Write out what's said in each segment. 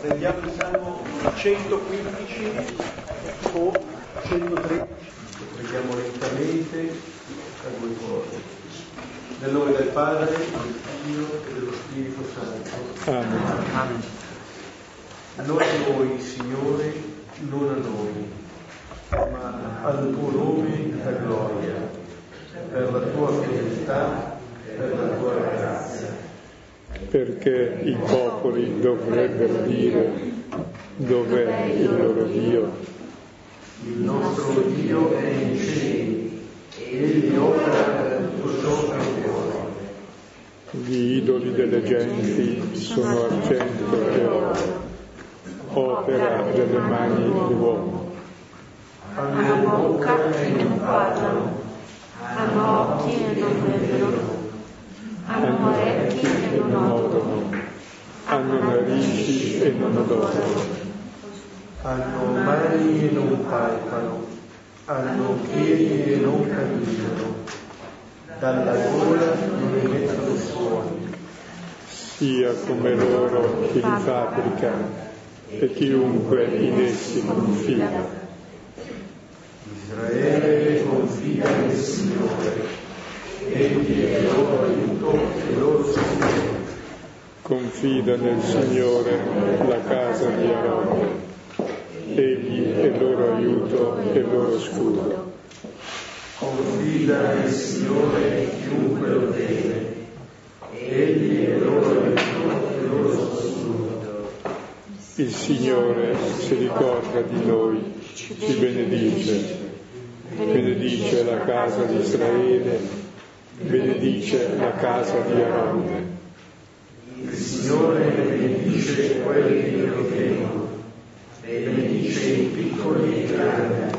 Prendiamo il Salmo 115 o 113, lo prendiamo lentamente a due cose. Nel nome del Padre, del Figlio e dello Spirito Santo. Amen. Amen. Non a noi, Signore, non a noi, ma al tuo nome la gloria, per la tua fedeltà, per la tua grazia. Perché i popoli dovrebbero dire dov'è il loro Dio? Il nostro Dio è in cieli, egli opera tutto ciò che vuole. Gli idoli delle genti sono argento e oro, opera delle mani dell'uomo. hanno bocca e non parlano, hanno occhi e non vedono, hanno orecchi e non odono, hanno narici e non odorano. Hanno mani e non palpano, hanno piedi e non camminano, dalla gola non emettono suoni. sia come loro chi li fabbrica e chiunque in essi confida. Israele confida nel Signore, egli è il loro aiuto e il loro sostegno. Confida nel Signore la casa di Aaron, egli è il loro aiuto e il loro scudo. Confida nel Signore chiunque lo teme, egli è il loro aiuto e il loro sostegno. Il Signore si ricorda di noi, ci benedice, benedice la casa di Israele, benedice la casa di Aaron. Il Signore benedice quelli che lo temono, benedice i piccoli e i grandi.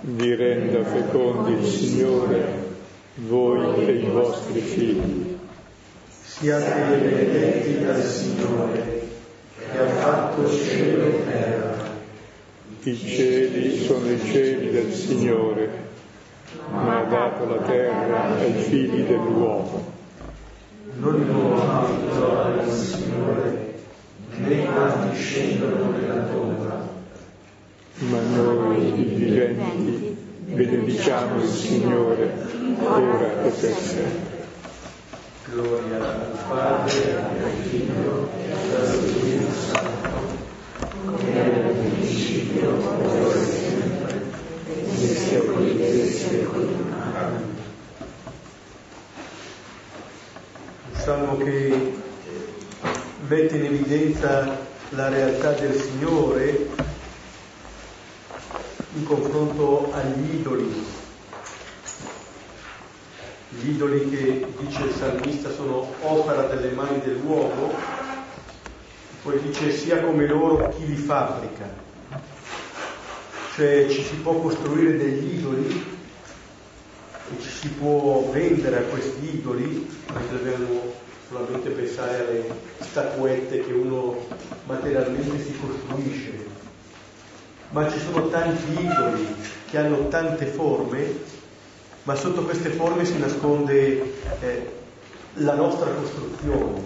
Vi renda fecondi il Signore, voi e i vostri figli. Siate benedetti dal Signore, che ha fatto cielo e terra. I cieli sono i cieli del Signore, ma ha dato la terra ai figli dell'uomo. Non l'uomo gloria al Signore, né quanti scendono nella tomba. Ma noi, i viventi, benediciamo il Signore, ora e per sempre. Gloria al Padre, al Figlio e allo Spirito Santo, come era nel principio, ora e nei. Un salmo che mette in evidenza la realtà del Signore in confronto agli idoli. Gli idoli che, dice il salmista, sono opera delle mani dell'uomo, poi dice sia come loro chi li fabbrica. Cioè ci si può costruire degli idoli e ci si può vendere a questi idoli, noi dobbiamo solamente pensare alle statuette che uno materialmente si costruisce, ma ci sono tanti idoli che hanno tante forme, ma sotto queste forme si nasconde eh, la nostra costruzione,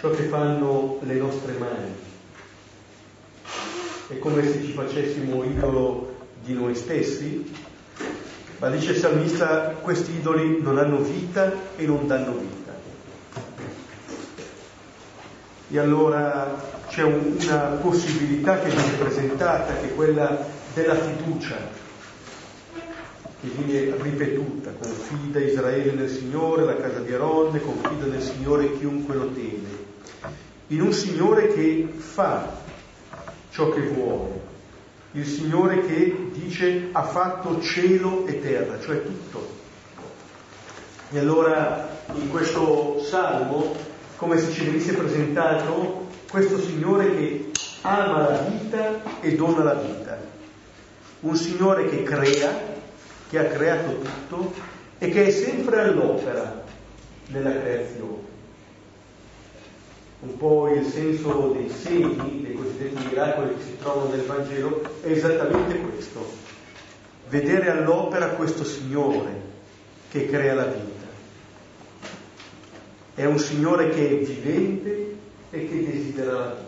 ciò che fanno le nostre mani. È come se ci facessimo idolo di noi stessi, ma dice il salmista, questi idoli non hanno vita e non danno vita. E allora c'è un- una possibilità che viene presentata, che è quella della fiducia, che viene ripetuta, confida Israele nel Signore, la casa di Aronne, confida nel Signore chiunque lo teme, in un Signore che fa ciò che vuole, il Signore che dice ha fatto cielo e terra, cioè tutto. E allora in questo salmo, come se ci venisse presentato questo Signore che ama la vita e dona la vita, un Signore che crea, che ha creato tutto e che è sempre all'opera nella creazione. Un po' il senso dei segni, dei cosiddetti miracoli che si trovano nel Vangelo, è esattamente questo. Vedere all'opera questo Signore che crea la vita. È un Signore che è vivente e che desidera la vita.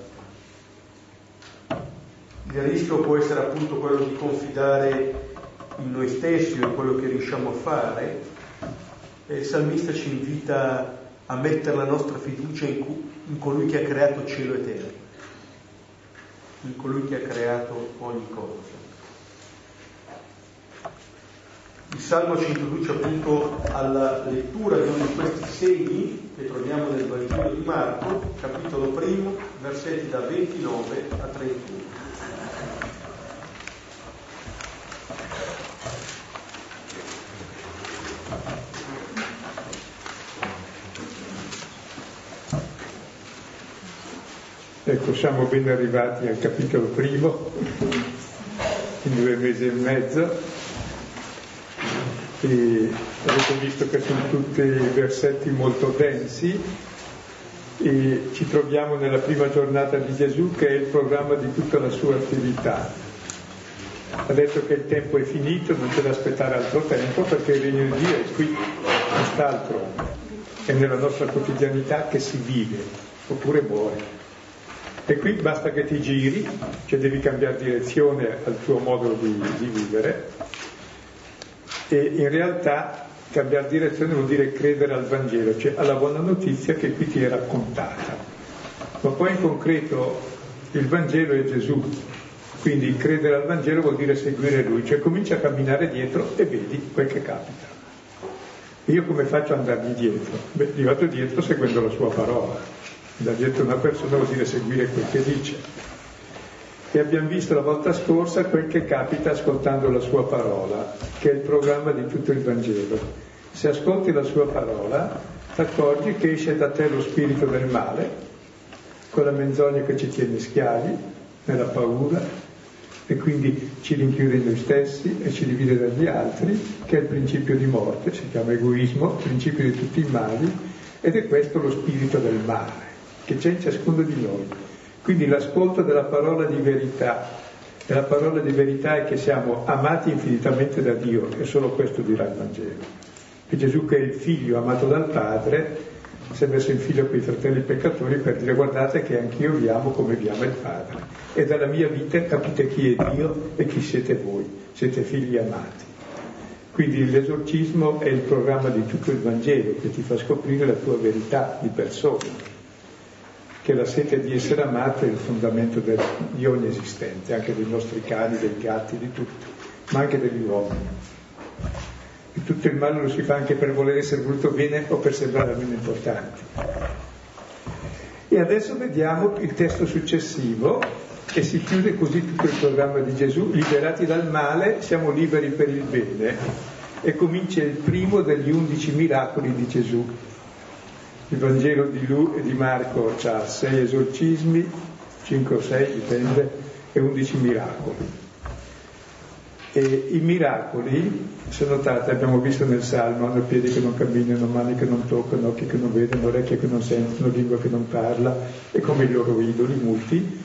Il rischio può essere appunto quello di confidare in noi stessi in quello che riusciamo a fare. E il salmista ci invita a mettere la nostra fiducia in, cu- in colui che ha creato cielo e terra, in colui che ha creato ogni cosa. Il Salmo ci introduce appunto alla lettura di uno di questi segni che troviamo nel Vangelo di Marco, capitolo primo, versetti da 29 a 31. Ecco, siamo ben arrivati al capitolo primo, in due mesi e mezzo, e avete visto che sono tutti versetti molto densi e ci troviamo nella prima giornata di Gesù che è il programma di tutta la sua attività. Ha detto che il tempo è finito, non c'è da aspettare altro tempo perché il regno di Dio è qui, quest'altro, è nella nostra quotidianità che si vive, oppure muore. E qui basta che ti giri, cioè devi cambiare direzione al tuo modo di, di vivere. E in realtà cambiare direzione vuol dire credere al Vangelo, cioè alla buona notizia che qui ti è raccontata. Ma poi in concreto il Vangelo è Gesù, quindi credere al Vangelo vuol dire seguire Lui, cioè comincia a camminare dietro e vedi quel che capita. Io come faccio ad andargli dietro? Beh, gli vado dietro seguendo la sua parola da dietro una persona vuol dire seguire quel che dice. E abbiamo visto la volta scorsa quel che capita ascoltando la sua parola, che è il programma di tutto il Vangelo. Se ascolti la sua parola, ti accorgi che esce da te lo spirito del male, quella menzogna che ci tiene schiavi, nella paura, e quindi ci rinchiude in noi stessi e ci divide dagli altri, che è il principio di morte, si chiama egoismo, principio di tutti i mali, ed è questo lo spirito del male che c'è in ciascuno di noi. Quindi l'ascolto della parola di verità, e la parola di verità è che siamo amati infinitamente da Dio, e solo questo dirà il Vangelo. Che Gesù che è il figlio amato dal Padre si è messo in fila con i fratelli peccatori per dire guardate che anch'io vi amo come vi ama il Padre. E dalla mia vita capite chi è Dio e chi siete voi, siete figli amati. Quindi l'esorcismo è il programma di tutto il Vangelo che ti fa scoprire la tua verità di persona che la sete di essere amato è il fondamento del, di ogni esistente, anche dei nostri cani, dei gatti, di tutto, ma anche degli uomini. E tutto il male lo si fa anche per voler essere voluto bene o per sembrare meno importanti. E adesso vediamo il testo successivo e si chiude così tutto il programma di Gesù, liberati dal male, siamo liberi per il bene. E comincia il primo degli undici miracoli di Gesù, il Vangelo di, Lu, di Marco ha sei esorcismi, cinque o sei dipende, e undici miracoli. E i miracoli sono notati, abbiamo visto nel Salmo, hanno piedi che non camminano, mani che non toccano, occhi che non vedono, orecchie che non sentono, lingua che non parla, e come i loro idoli, molti,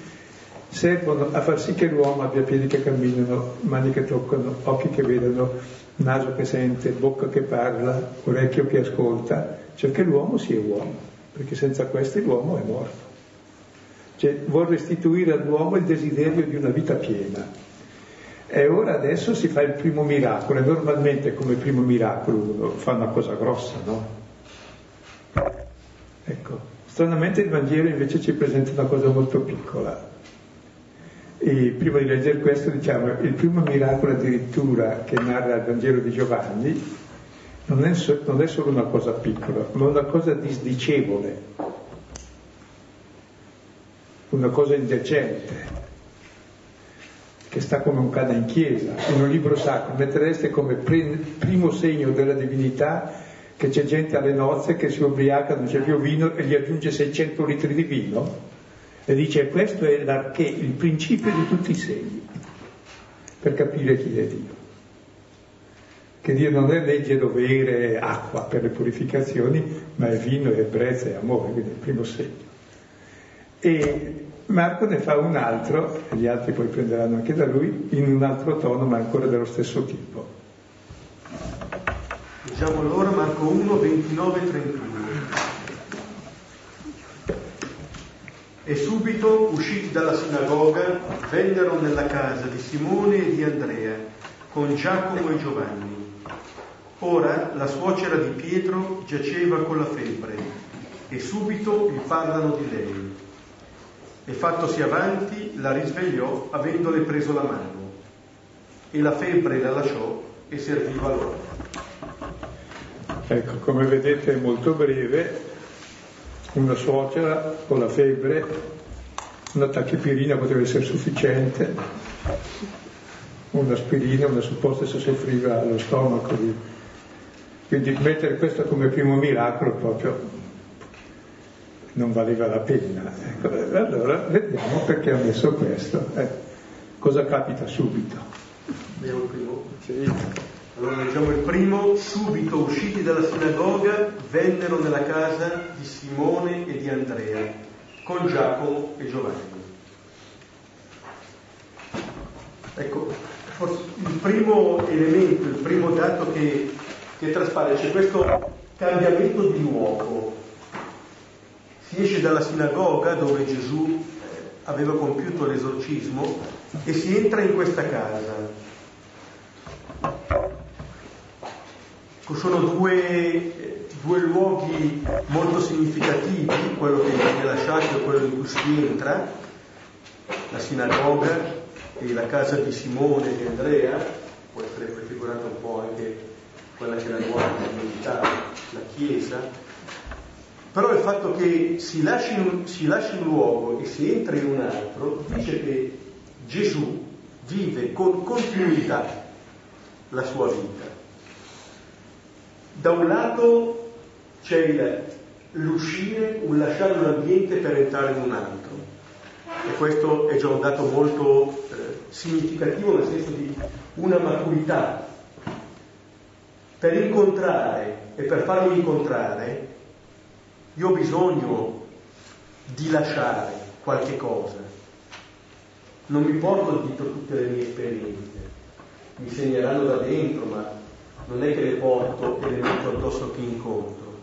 servono a far sì che l'uomo abbia piedi che camminano, mani che toccano, occhi che vedono, naso che sente, bocca che parla, orecchio che ascolta, cioè che l'uomo sia uomo, perché senza questi l'uomo è morto. Cioè vuol restituire all'uomo il desiderio di una vita piena. E ora adesso si fa il primo miracolo, e normalmente come primo miracolo uno fa una cosa grossa, no? Ecco, stranamente il Vangelo invece ci presenta una cosa molto piccola. E prima di leggere questo diciamo, il primo miracolo addirittura che narra il Vangelo di Giovanni non è, so, non è solo una cosa piccola, ma una cosa disdicevole, una cosa indecente, che sta come un cane in chiesa. In un libro sacro. Mettereste come primo segno della divinità che c'è gente alle nozze che si ubriaca, non c'è più vino e gli aggiunge 600 litri di vino. E dice questo è l'arché, il principio di tutti i segni per capire chi è Dio che Dio non è legge, dovere, acqua per le purificazioni, ma è vino, è ebbrezza, è amore, quindi è il primo segno. E Marco ne fa un altro, e gli altri poi prenderanno anche da lui, in un altro tono, ma ancora dello stesso tipo. Diciamo allora Marco 1, 29 31. E subito, usciti dalla sinagoga, vennero nella casa di Simone e di Andrea, con Giacomo e Giovanni. Ora la suocera di Pietro giaceva con la febbre, e subito gli parlano di lei. E fattosi avanti, la risvegliò avendole preso la mano, e la febbre la lasciò e serviva loro. Ecco, come vedete è molto breve, una suocera con la febbre, una tachipirina poteva essere sufficiente, un'aspirina, una supposta se soffriva allo stomaco. Quindi mettere questo come primo miracolo proprio non valeva la pena. Ecco, allora vediamo perché ha messo questo. Eh, cosa capita subito? Vediamo il primo? Sì. Allora leggiamo il primo, subito usciti dalla sinagoga vennero nella casa di Simone e di Andrea, con Giacomo e Giovanni. Ecco, il primo elemento, il primo dato che, che traspare, c'è questo cambiamento di luogo. Si esce dalla sinagoga dove Gesù eh, aveva compiuto l'esorcismo e si entra in questa casa sono due, due, luoghi molto significativi, quello che viene lasciato e quello in cui si entra, la sinagoga e la casa di Simone e di Andrea, può essere prefigurata un po' anche quella che la guardia militare, la chiesa, però il fatto che si lasci, un, si lasci un luogo e si entra in un altro dice che Gesù vive con continuità la sua vita. Da un lato c'è il, l'uscire, un lasciare un ambiente per entrare in un altro. E questo è già un dato molto eh, significativo nel senso di una maturità. Per incontrare e per farmi incontrare, io ho bisogno di lasciare qualche cosa. Non mi porto dietro tutte le mie esperienze, mi segneranno da dentro, ma non è che le porto e le metto addosso a chi incontro.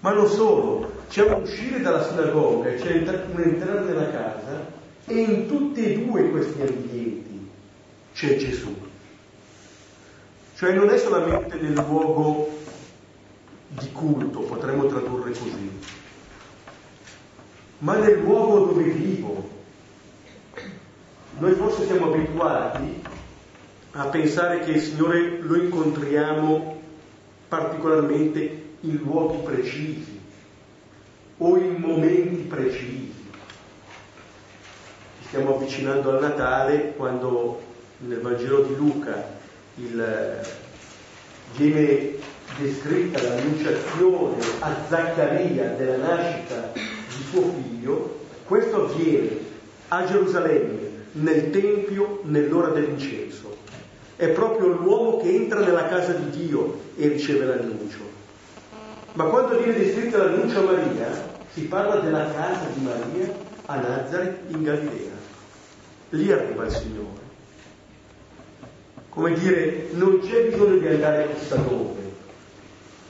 Ma non solo, c'è un uscire dalla sinagoga, c'è un entrare nella casa e in tutti e due questi ambienti c'è Gesù. Cioè non è solamente nel luogo di culto, potremmo tradurre così, ma nel luogo dove vivo. Noi forse siamo abituati a pensare che il Signore lo incontriamo particolarmente in luoghi precisi o in momenti precisi. Ci stiamo avvicinando al Natale quando nel Vangelo di Luca il, viene descritta l'annunciazione a Zaccaria della nascita di suo figlio, questo avviene a Gerusalemme, nel Tempio, nell'ora dell'incenso è proprio l'uomo che entra nella casa di Dio e riceve l'annuncio. Ma quando viene descritto l'annuncio a Maria, si parla della casa di Maria a Nazareth in Galilea. Lì arriva il Signore. Come dire, non c'è bisogno di andare chissà dove.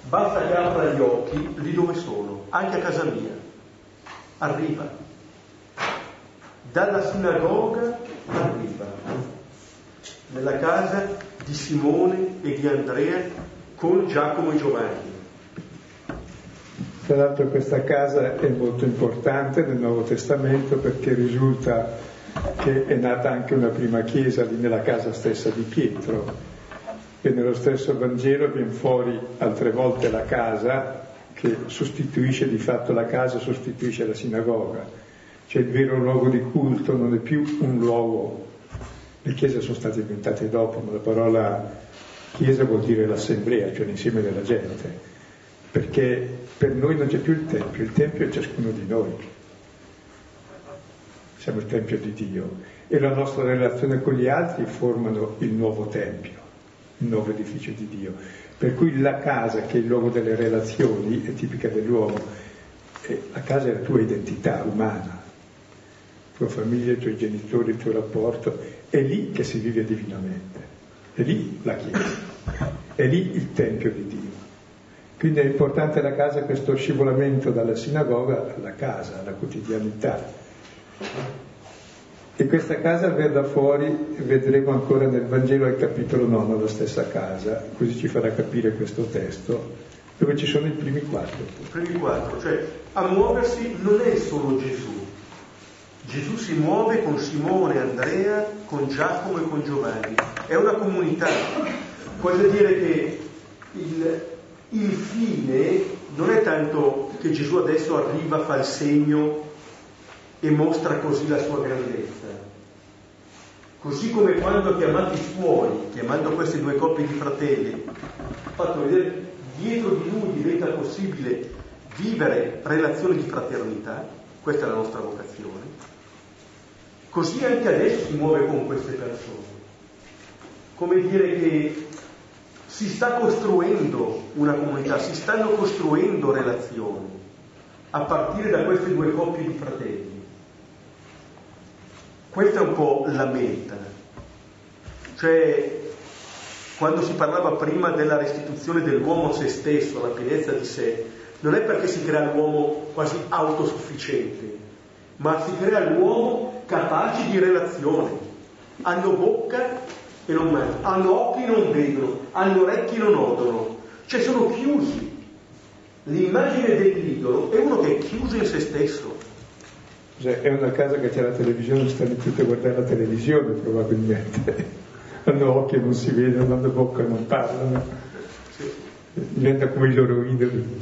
Basta che apra gli occhi lì dove sono, anche a casa mia. Arriva. Dalla sinagoga arriva nella casa di Simone e di Andrea con Giacomo e Giovanni. Tra l'altro questa casa è molto importante nel Nuovo Testamento perché risulta che è nata anche una prima chiesa lì nella casa stessa di Pietro e nello stesso Vangelo viene fuori altre volte la casa che sostituisce di fatto la casa, sostituisce la sinagoga. Cioè il vero luogo di culto non è più un luogo le chiese sono state inventate dopo, ma la parola chiesa vuol dire l'assemblea, cioè l'insieme della gente, perché per noi non c'è più il Tempio, il Tempio è ciascuno di noi. Siamo il Tempio di Dio e la nostra relazione con gli altri formano il nuovo Tempio, il nuovo edificio di Dio. Per cui la casa, che è il luogo delle relazioni, è tipica dell'uomo, la casa è la tua identità umana, tua famiglia, i tuoi genitori, il tuo rapporto, è lì che si vive divinamente, è lì la Chiesa, è lì il Tempio di Dio. Quindi è importante la casa questo scivolamento dalla sinagoga alla casa, alla quotidianità. E questa casa verrà fuori, vedremo ancora nel Vangelo al capitolo 9, la stessa casa, così ci farà capire questo testo, dove ci sono i primi quattro. I primi quattro, cioè a muoversi non è solo Gesù. Gesù si muove con Simone, Andrea, con Giacomo e con Giovanni. È una comunità. Voglio dire che il, il fine non è tanto che Gesù adesso arriva, fa il segno e mostra così la sua grandezza. Così come quando ha chiamato i suoi, chiamando queste due coppie di fratelli, ha fatto vedere dietro di lui diventa possibile vivere relazioni di fraternità, questa è la nostra vocazione, così anche adesso si muove con queste persone. Come dire che si sta costruendo una comunità, si stanno costruendo relazioni a partire da queste due coppie di fratelli. Questa è un po' la meta. Cioè, quando si parlava prima della restituzione dell'uomo a se stesso, alla pienezza di sé, non è perché si crea l'uomo quasi autosufficiente, ma si crea l'uomo capace di relazione. Hanno bocca e non mangiano, hanno occhi e non vedono, hanno orecchi e non odono, cioè sono chiusi. L'immagine dell'idolo è uno che è chiuso in se stesso, cioè, è una casa che c'è la televisione, stanno tutti a guardare la televisione probabilmente. hanno occhi e non si vedono, hanno bocca e non parlano. Diventa come i loro idoli.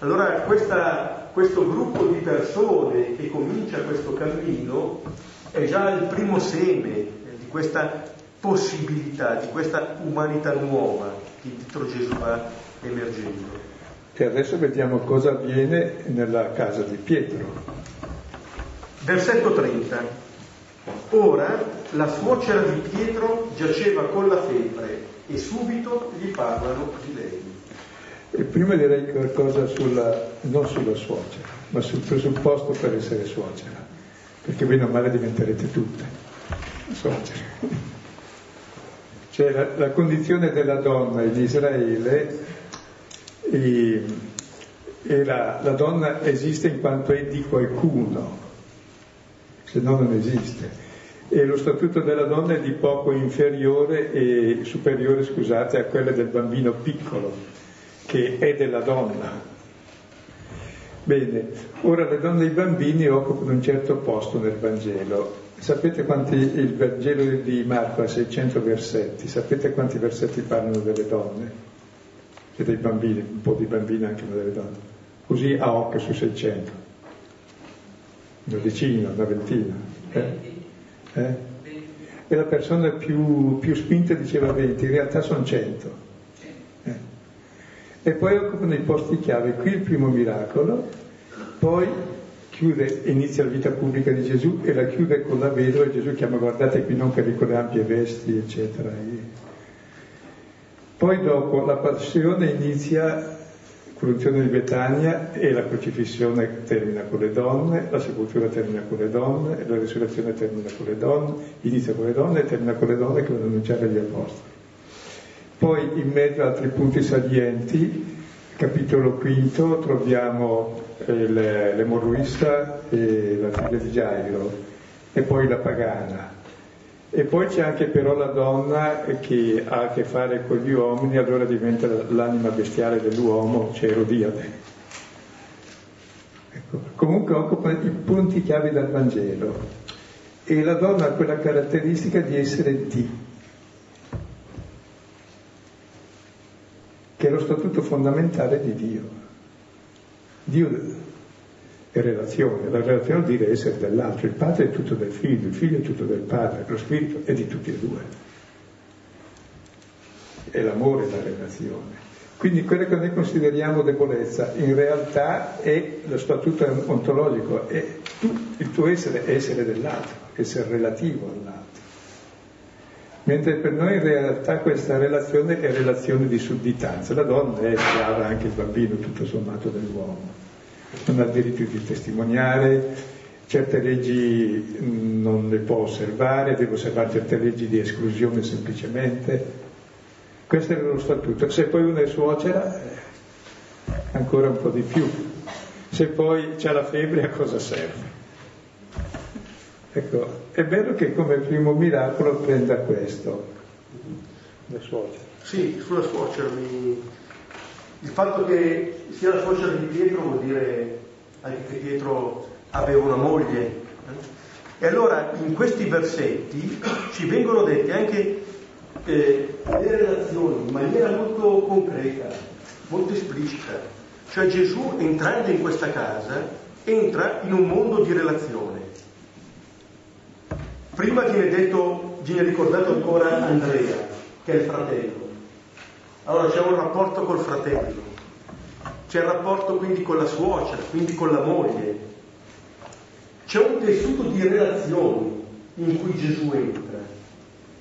Allora questa, questo gruppo di persone che comincia questo cammino è già il primo seme di questa possibilità, di questa umanità nuova che dietro Gesù va emergendo. E adesso vediamo cosa avviene nella casa di Pietro. Versetto 30. Ora la suocera di Pietro giaceva con la febbre e subito gli parlano di lei. E prima direi qualcosa sulla, non sulla suocera, ma sul presupposto per essere suocera, perché bene o male diventerete tutte suocere. Cioè la, la condizione della donna in Israele e, e la, la, donna esiste in quanto è di qualcuno, se no non esiste. E lo statuto della donna è di poco inferiore e superiore, scusate, a quello del bambino piccolo, che è della donna. Bene, ora le donne e i bambini occupano un certo posto nel Vangelo. Sapete quanti il Vangelo di Marco ha 600 versetti, sapete quanti versetti parlano delle donne? E dei bambini, un po' di bambini anche delle donne, così a occhio su 600, una decina, una ventina. Eh? Eh? E la persona più, più, spinta diceva 20, in realtà sono 100. Eh? E poi occupano i posti chiave, qui il primo miracolo, poi chiude, inizia la vita pubblica di Gesù e la chiude con la vedova e Gesù chiama guardate qui non che con le ampie vesti, eccetera. Poi dopo la passione inizia con l'unzione di Betania e la crocifissione termina con le donne, la sepoltura termina con le donne, la risurrezione termina con le donne, inizia con le donne e termina con le donne che vanno annunciare agli apostoli. Poi in mezzo a altri punti salienti, capitolo quinto, troviamo eh, l'emorruista e la figlia di Gairo e poi la pagana. E poi c'è anche però la donna che ha a che fare con gli uomini, allora diventa l'anima bestiale dell'uomo, c'è Erodiade. Ecco. Comunque occupa i punti chiavi del Vangelo. E la donna ha quella caratteristica di essere di, che è lo statuto fondamentale di Dio. Dio è relazione, la relazione vuol dire essere dell'altro, il padre è tutto del figlio, il figlio è tutto del padre, lo spirito è di tutti e due. È l'amore la relazione. Quindi quella che noi consideriamo debolezza in realtà è lo statuto ontologico, è tu, il tuo essere è essere dell'altro, essere relativo all'altro. Mentre per noi in realtà questa relazione è relazione di sudditanza, la donna è schiava anche il bambino tutto sommato dell'uomo non ha diritto di testimoniare, certe leggi non le può osservare, deve osservare certe leggi di esclusione semplicemente. Questo era lo statuto. Se poi uno è suocera, eh, ancora un po' di più. Se poi c'è la febbre, a cosa serve? Ecco, è bello che come primo miracolo prenda questo, la suocera. Sì, sulla suocera. Mi... Il fatto che sia la suocera di Pietro vuol dire anche che Pietro aveva una moglie. Eh? E allora in questi versetti ci vengono dette anche eh, le relazioni in maniera molto concreta, molto esplicita. Cioè Gesù entrando in questa casa entra in un mondo di relazione. Prima viene detto, viene ricordato ancora Andrea, che è il fratello. Allora c'è un rapporto col fratello, c'è il rapporto quindi con la suocera, quindi con la moglie. C'è un tessuto di relazioni in cui Gesù entra.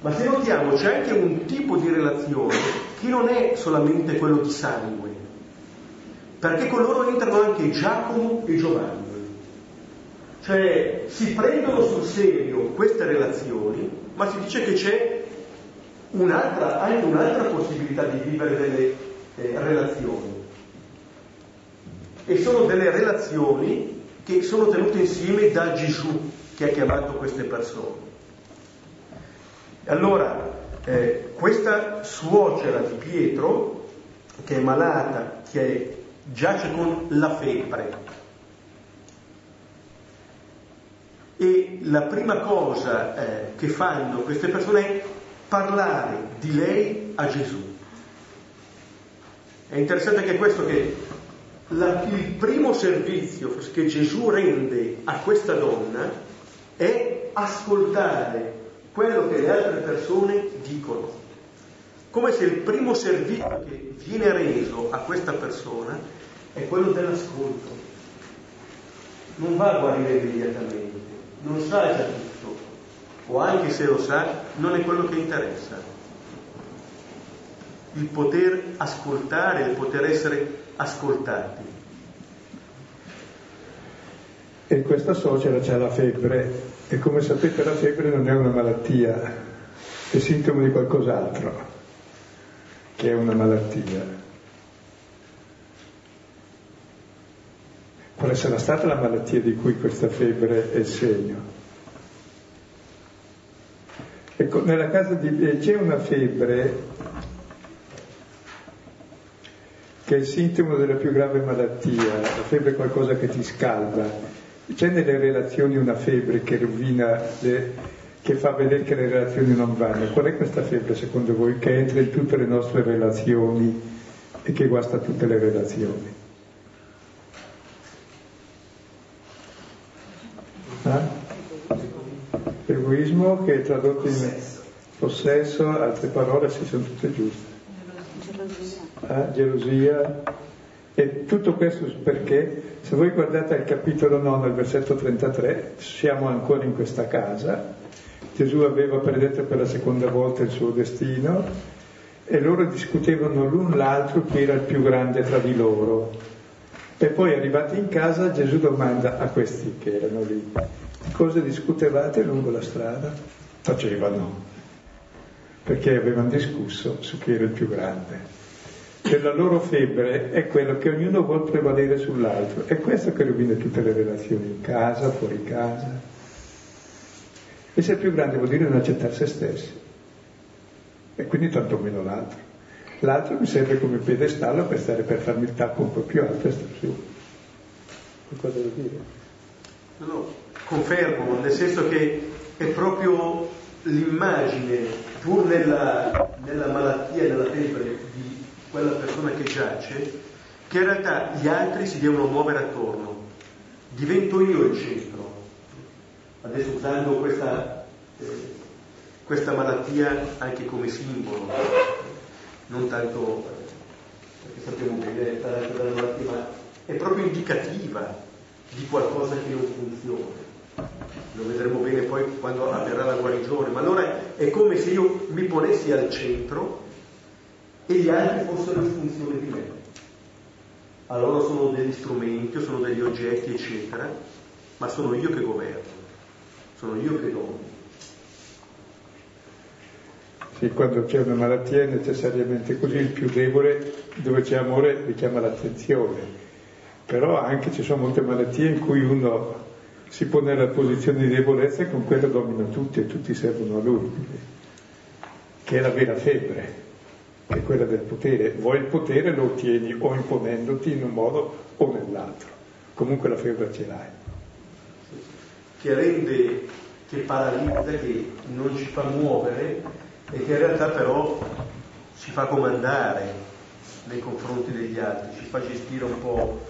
Ma se notiamo c'è anche un tipo di relazione che non è solamente quello di sangue, perché con loro entrano anche Giacomo e Giovanni. Cioè si prendono sul serio queste relazioni, ma si dice che c'è un'altra, anche un'altra possibilità di vivere delle eh, relazioni. E sono delle relazioni che sono tenute insieme da Gesù che ha chiamato queste persone. Allora, eh, questa suocera di Pietro, che è malata, che giace con la febbre, e la prima cosa eh, che fanno queste persone è parlare di lei a Gesù. È interessante anche questo che la, il primo servizio che Gesù rende a questa donna è ascoltare quello che le altre persone dicono. Come se il primo servizio che viene reso a questa persona è quello dell'ascolto. Non va a guarire immediatamente, non sa già tutto, o anche se lo sa, non è quello che interessa. Il poter ascoltare, il poter essere ascoltati. E questa suocera c'ha la febbre e come sapete la febbre non è una malattia, è sintomo di qualcos'altro che è una malattia. Quale sarà stata la malattia di cui questa febbre è il segno? Ecco, nella casa di c'è una febbre che è il sintomo della più grave malattia, la febbre è qualcosa che ti scalda. C'è nelle relazioni una febbre che rovina, le, che fa vedere che le relazioni non vanno. Qual è questa febbre secondo voi che entra in tutte le nostre relazioni e che guasta tutte le relazioni? Egoismo che è tradotto in possesso, altre parole si sono tutte giuste. Ah, gelosia. E tutto questo perché, se voi guardate al capitolo 9, al versetto 33, siamo ancora in questa casa, Gesù aveva predetto per la seconda volta il suo destino e loro discutevano l'un l'altro chi era il più grande tra di loro. E poi arrivati in casa Gesù domanda a questi che erano lì, cosa discutevate lungo la strada? Facevano, perché avevano discusso su chi era il più grande. Cioè la loro febbre è quello che ognuno vuole prevalere sull'altro. È questo che rovina tutte le relazioni in casa, fuori casa. Essere più grande vuol dire non accettare se stessi. E quindi tanto meno l'altro. L'altro mi serve come piedestallo per stare per farmi il tappo un po' più alto e stare su. Qualcosa da dire? No, confermo, nel senso che è proprio l'immagine, pur nella, nella malattia, nella febbre di quella persona che giace, che in realtà gli altri si devono muovere attorno. Divento io il centro. Adesso usando questa, eh, questa malattia anche come simbolo, non tanto perché sappiamo bene ma è proprio indicativa di qualcosa che non funziona lo vedremo bene poi quando avverrà la guarigione, ma allora è come se io mi ponessi al centro e gli altri fossero in funzione di me. Allora sono degli strumenti, sono degli oggetti, eccetera, ma sono io che governo, sono io che dono. Sì, quando c'è una malattia è necessariamente così, il più debole dove c'è amore richiama l'attenzione. Però anche ci sono molte malattie in cui uno si pone nella posizione di debolezza e con quello domina tutti e tutti servono a lui, che è la vera febbre, che è quella del potere. Vuoi il potere lo ottieni o imponendoti in un modo o nell'altro. Comunque la febbre ce l'hai. Che rende, che paralizza, che non ci fa muovere e che in realtà però ci fa comandare nei confronti degli altri, ci fa gestire un po',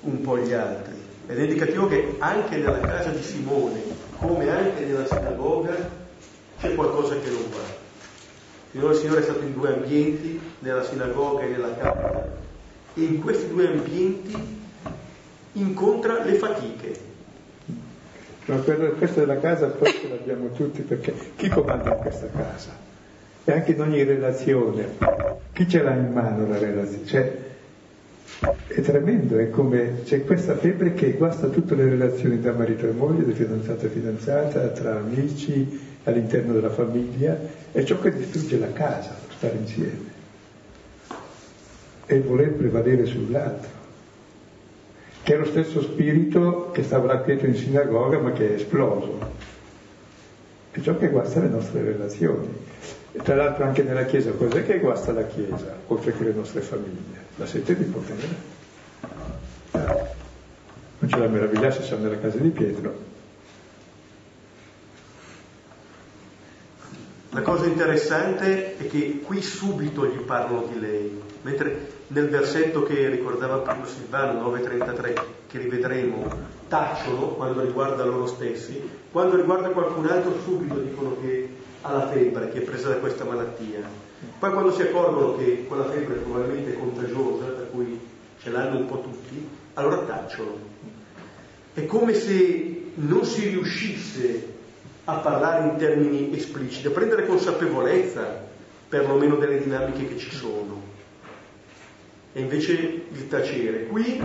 un po gli altri. Ed è indicativo che anche nella casa di Simone, come anche nella sinagoga, c'è qualcosa che non va. Finora il Signore è stato in due ambienti, nella sinagoga e nella casa, e in questi due ambienti incontra le fatiche. Ma per questa della casa ce l'abbiamo tutti perché chi comanda in questa casa? E anche in ogni relazione, chi ce l'ha in mano la relazione? Cioè, è tremendo, è come c'è questa febbre che guasta tutte le relazioni tra marito e moglie, da fidanzato e fidanzata, tra amici, all'interno della famiglia, è ciò che distrugge la casa, stare insieme. Il voler prevalere sull'altro, che è lo stesso spirito che stava Pietro in sinagoga ma che è esploso. È ciò che guasta le nostre relazioni. E tra l'altro anche nella Chiesa, cos'è che guasta la Chiesa, oltre che le nostre famiglie? La sete di potere. Non c'è da meravigliarsi, siamo nella casa di Pietro. La cosa interessante è che qui subito gli parlano di lei, mentre nel versetto che ricordava prima Silvano 9.33, che rivedremo, tacciono quando riguarda loro stessi, quando riguarda qualcun altro subito dicono che alla febbre che è presa da questa malattia. Poi quando si accorgono che quella febbre probabilmente è contagiosa, per cui ce l'hanno un po' tutti, allora tacciono. È come se non si riuscisse a parlare in termini espliciti, a prendere consapevolezza perlomeno delle dinamiche che ci sono. E invece il tacere. Qui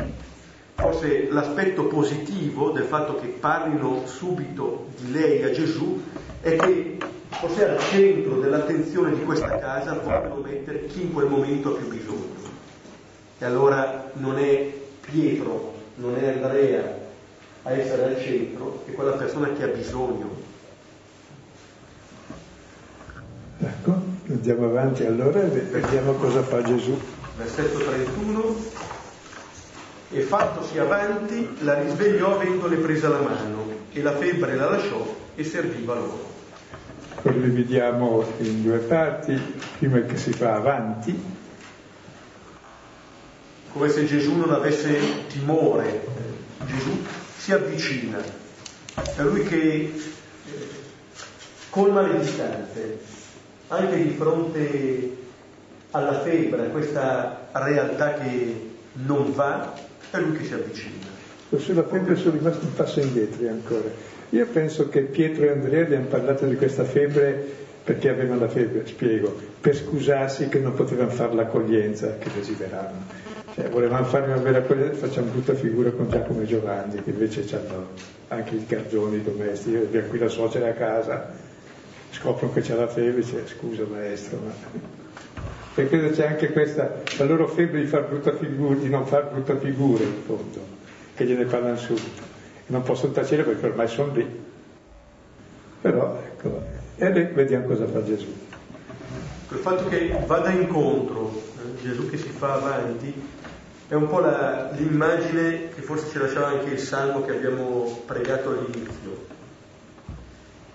forse l'aspetto positivo del fatto che parlino subito di lei a Gesù è che forse al centro dell'attenzione di questa casa vogliono mettere chi in quel momento ha più bisogno. E allora non è Pietro, non è Andrea a essere al centro, è quella persona che ha bisogno. Ecco, andiamo avanti allora e vediamo cosa fa Gesù. Versetto 31. E fattosi avanti, la risvegliò avendole presa la mano, e la febbre la lasciò e serviva loro lo dividiamo in due parti, prima che si fa avanti. Come se Gesù non avesse timore, Gesù si avvicina, è lui che colma le distanze, anche di fronte alla febbre, a questa realtà che non va, è lui che si avvicina. Sulla febbre sono rimasti un passo indietro ancora. Io penso che Pietro e Andrea abbiano parlato di questa febbre perché avevano la febbre, spiego, per scusarsi che non potevano fare l'accoglienza che desideravano. Cioè, volevano fare una bella accoglienza, facciamo brutta figura con Giacomo e Giovanni, che invece hanno anche i gargioni domestici, abbiamo qui la suocera a casa, scoprono che c'è la febbre, dice scusa maestro, ma... E credo c'è anche questa, la loro febbre di, far brutta figura, di non fare brutta figura in fondo, che gliene parlano subito non possono tacere perché ormai sono lì. Però ecco, e vediamo cosa fa Gesù. Il fatto che vada incontro, eh, Gesù che si fa avanti, è un po' la, l'immagine che forse ci lasciava anche il salmo che abbiamo pregato all'inizio.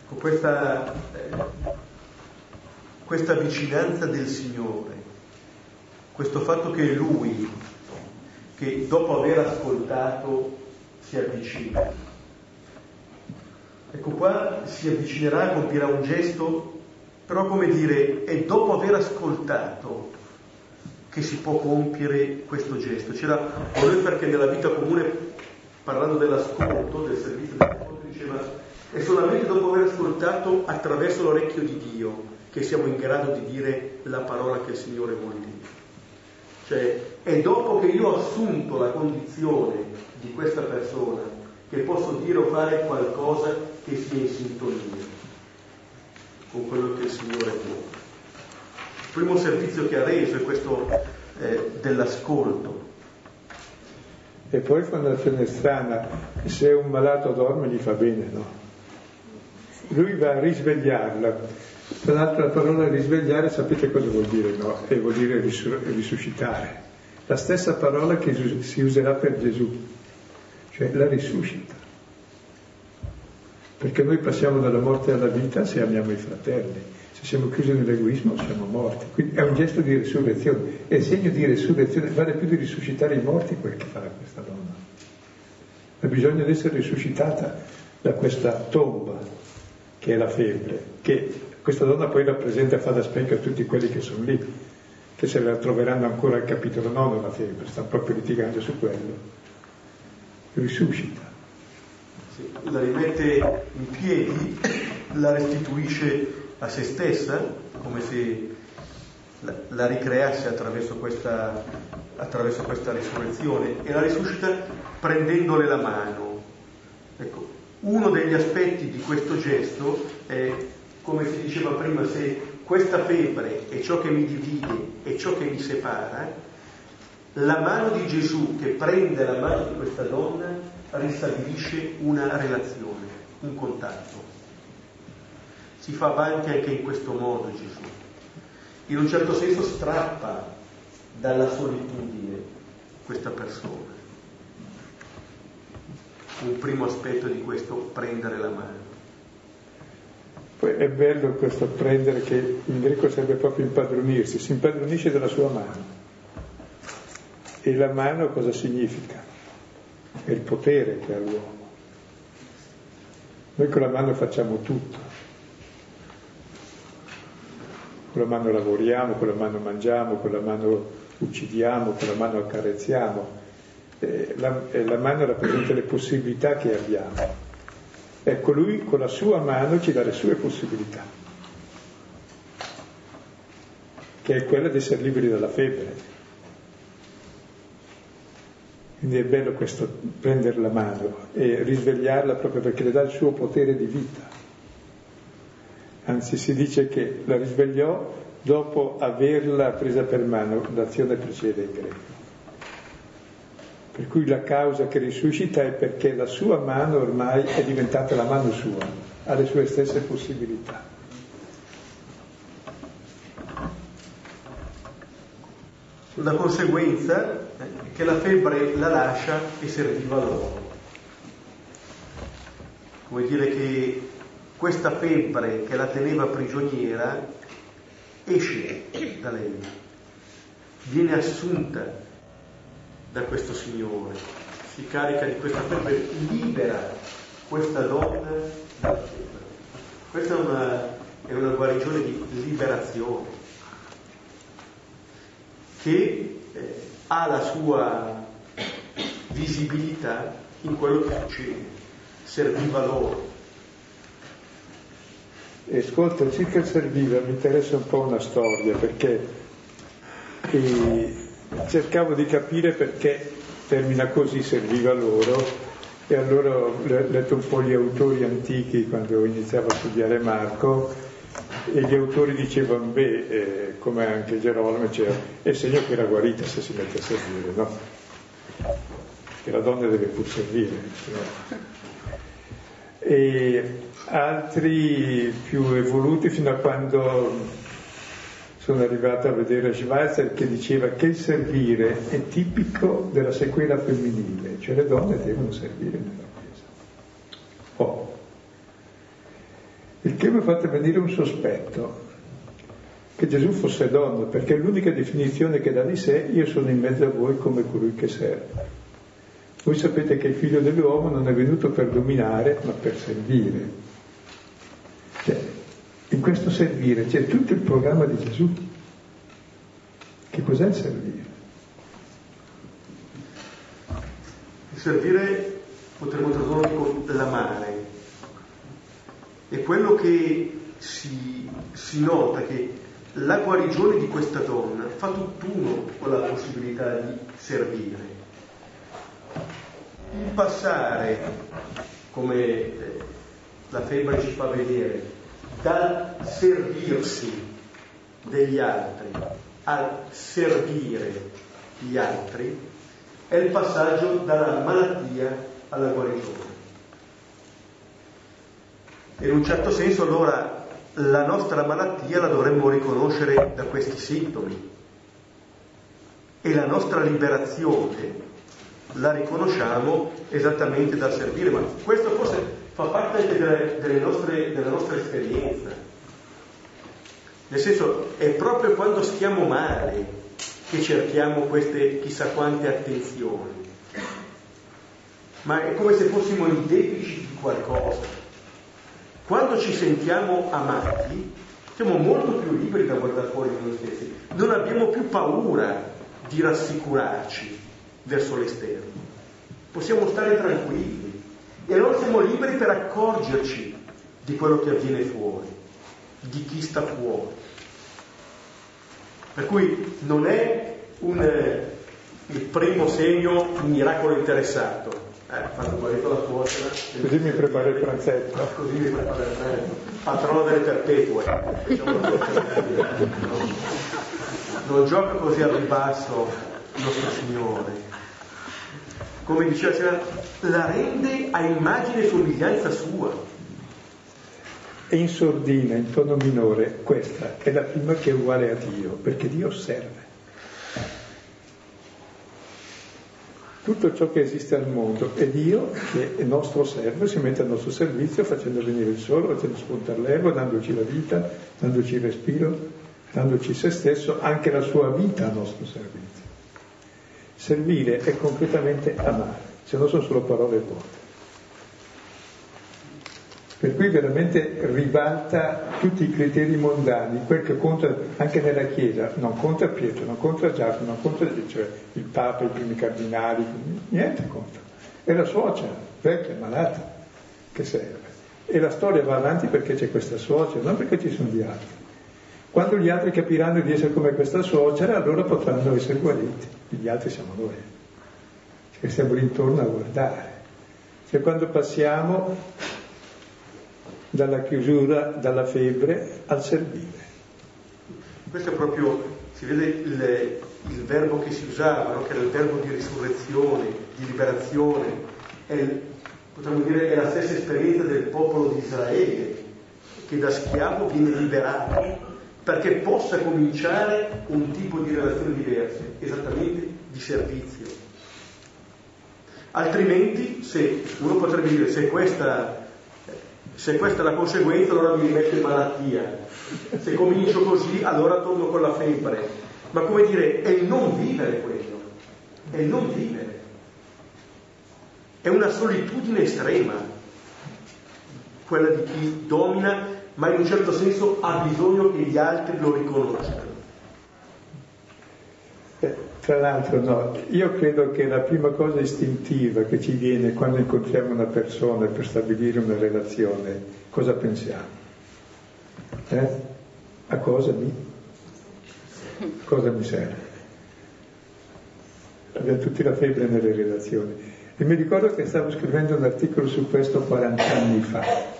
Con questa, eh, questa vicinanza del Signore, questo fatto che Lui, che dopo aver ascoltato si avvicina. Ecco qua si avvicinerà, compirà un gesto, però come dire, è dopo aver ascoltato che si può compiere questo gesto. C'era lui perché nella vita comune, parlando dell'ascolto, del servizio dell'ascolto, diceva è solamente dopo aver ascoltato attraverso l'orecchio di Dio che siamo in grado di dire la parola che il Signore vuole dire. Cioè, è dopo che io ho assunto la condizione di questa persona che posso dire o fare qualcosa che sia in sintonia con quello che il Signore può. Il primo servizio che ha reso è questo eh, dell'ascolto. E poi fa una strana, se un malato dorme gli fa bene, no? Lui va a risvegliarla. Tra l'altro la parola risvegliare sapete cosa vuol dire, no? E vuol dire risuscitare. La stessa parola che si userà per Gesù, cioè la risuscita. Perché noi passiamo dalla morte alla vita se amiamo i fratelli. Se siamo chiusi nell'egoismo siamo morti. Quindi è un gesto di risurrezione. È segno di risurrezione, vale più di risuscitare i morti quel che farà questa donna. Ha bisogno di essere risuscitata da questa tomba che è la febbre, che questa donna poi rappresenta, fa da specchio a tutti quelli che sono lì, che se la troveranno ancora al capitolo 9 la febbre, stanno proprio litigando su quello. Risuscita. Sì, la rimette in piedi, la restituisce a se stessa, come se la, la ricreasse attraverso questa, attraverso questa risurrezione e la risuscita prendendole la mano. Ecco, uno degli aspetti di questo gesto è, come si diceva prima, se questa febbre è ciò che mi divide e ciò che mi separa, la mano di Gesù che prende la mano di questa donna ristabilisce una relazione, un contatto. Si fa avanti anche in questo modo Gesù. In un certo senso strappa dalla solitudine questa persona. Un primo aspetto di questo, prendere la mano. Poi è bello questo prendere che in greco serve proprio impadronirsi, si impadronisce della sua mano. E la mano cosa significa? È il potere che ha l'uomo. Noi con la mano facciamo tutto, con la mano lavoriamo, con la mano mangiamo, con la mano uccidiamo, con la mano accarezziamo. Eh, la, eh, la mano rappresenta le possibilità che abbiamo. Ecco, lui con la sua mano ci dà le sue possibilità, che è quella di essere liberi dalla febbre. Quindi è bello questo, prendere la mano e risvegliarla proprio perché le dà il suo potere di vita anzi si dice che la risvegliò dopo averla presa per mano, l'azione precede in greco. Per cui la causa che risuscita è perché la sua mano ormai è diventata la mano sua, ha le sue stesse possibilità. La conseguenza è che la febbre la lascia e serviva loro. Come dire che questa febbre che la teneva prigioniera esce da lei, viene assunta da questo Signore, si carica di questa febbre, libera questa donna dalla febbre. Questa è una, è una guarigione di liberazione che eh, ha la sua visibilità in quello che succede, serviva loro e ascolta, circa il servire mi interessa un po' una storia perché eh, cercavo di capire perché termina così serviva loro e allora ho letto un po' gli autori antichi quando iniziavo a studiare Marco e gli autori dicevano, beh, eh, come anche Gerolamo, diceva, è segno che era guarita se si mette a servire, no? Che la donna deve pur servire. No? E altri più evoluti fino a quando sono arrivato a vedere Schweitzer che diceva che il servire è tipico della sequela femminile, cioè le donne devono servire nella Chiesa. Oh. Il che mi ha fatto venire un sospetto, che Gesù fosse donna, perché l'unica definizione che dà di sé, io sono in mezzo a voi come colui che serve. Voi sapete che il figlio dell'uomo non è venuto per dominare, ma per servire cioè, in questo servire c'è tutto il programma di Gesù. Che cos'è il servire? Il servire potremmo tradurre con l'amare. È quello che si, si nota che la guarigione di questa donna fa tutt'uno con la possibilità di servire. Il passare, come la febbre ci fa vedere, dal servirsi degli altri al servire gli altri è il passaggio dalla malattia alla guarigione. In un certo senso allora la nostra malattia la dovremmo riconoscere da questi sintomi e la nostra liberazione la riconosciamo esattamente dal servire, ma questo forse fa parte delle, delle nostre, della nostra esperienza. Nel senso, è proprio quando stiamo male che cerchiamo queste chissà quante attenzioni, ma è come se fossimo in deficit di qualcosa. Quando ci sentiamo amati, siamo molto più liberi da guardare fuori di noi stessi, non abbiamo più paura di rassicurarci verso l'esterno, possiamo stare tranquilli e allora siamo liberi per accorgerci di quello che avviene fuori, di chi sta fuori. Per cui non è un, eh, il primo segno un miracolo interessato, eh, quando guarito la suocera. Così mi prepara il pranzetto. Così mi prepara il pranzetto. Patrono delle perpetue. Non gioca così al ribasso il nostro Signore. Come diceva signora, la rende a immagine e somiglianza sua. E in sordina, in tono minore, questa è la prima che è uguale a Dio, perché Dio osserva. tutto ciò che esiste al mondo è Dio che è nostro servo, si mette al nostro servizio facendo venire il sole, facendo spuntare l'erba, dandoci la vita, dandoci il respiro, dandoci se stesso, anche la sua vita a nostro servizio. Servire è completamente amare, se no sono solo parole vuote. Per cui veramente ribalta tutti i criteri mondani, quel che conta anche nella Chiesa, non conta Pietro, non conta Giacomo, non conta cioè, il Papa, i primi cardinali, niente conta. È la suocera, vecchia, malata, che serve. E la storia va avanti perché c'è questa suocera, non perché ci sono gli altri. Quando gli altri capiranno di essere come questa suocera, allora potranno essere guariti. Gli altri siamo noi, che stiamo lì intorno a guardare. Cioè quando passiamo dalla chiusura, dalla febbre al servire. Questo è proprio, si vede il, il verbo che si usava, no? che era il verbo di risurrezione, di liberazione, è, potremmo dire è la stessa esperienza del popolo di Israele, che da schiavo viene liberato perché possa cominciare un tipo di relazione diversa, esattamente di servizio. Altrimenti, se uno potrebbe dire, se questa se questa è la conseguenza allora mi rimetto in malattia. Se comincio così allora torno con la febbre. Ma come dire, è il non vivere quello. È il non vivere. È una solitudine estrema, quella di chi domina, ma in un certo senso ha bisogno che gli altri lo riconoscano. Tra l'altro no, io credo che la prima cosa istintiva che ci viene quando incontriamo una persona per stabilire una relazione, cosa pensiamo? Eh? A cosa mi? Cosa mi serve? Abbiamo tutti la febbre nelle relazioni. E mi ricordo che stavo scrivendo un articolo su questo 40 anni fa.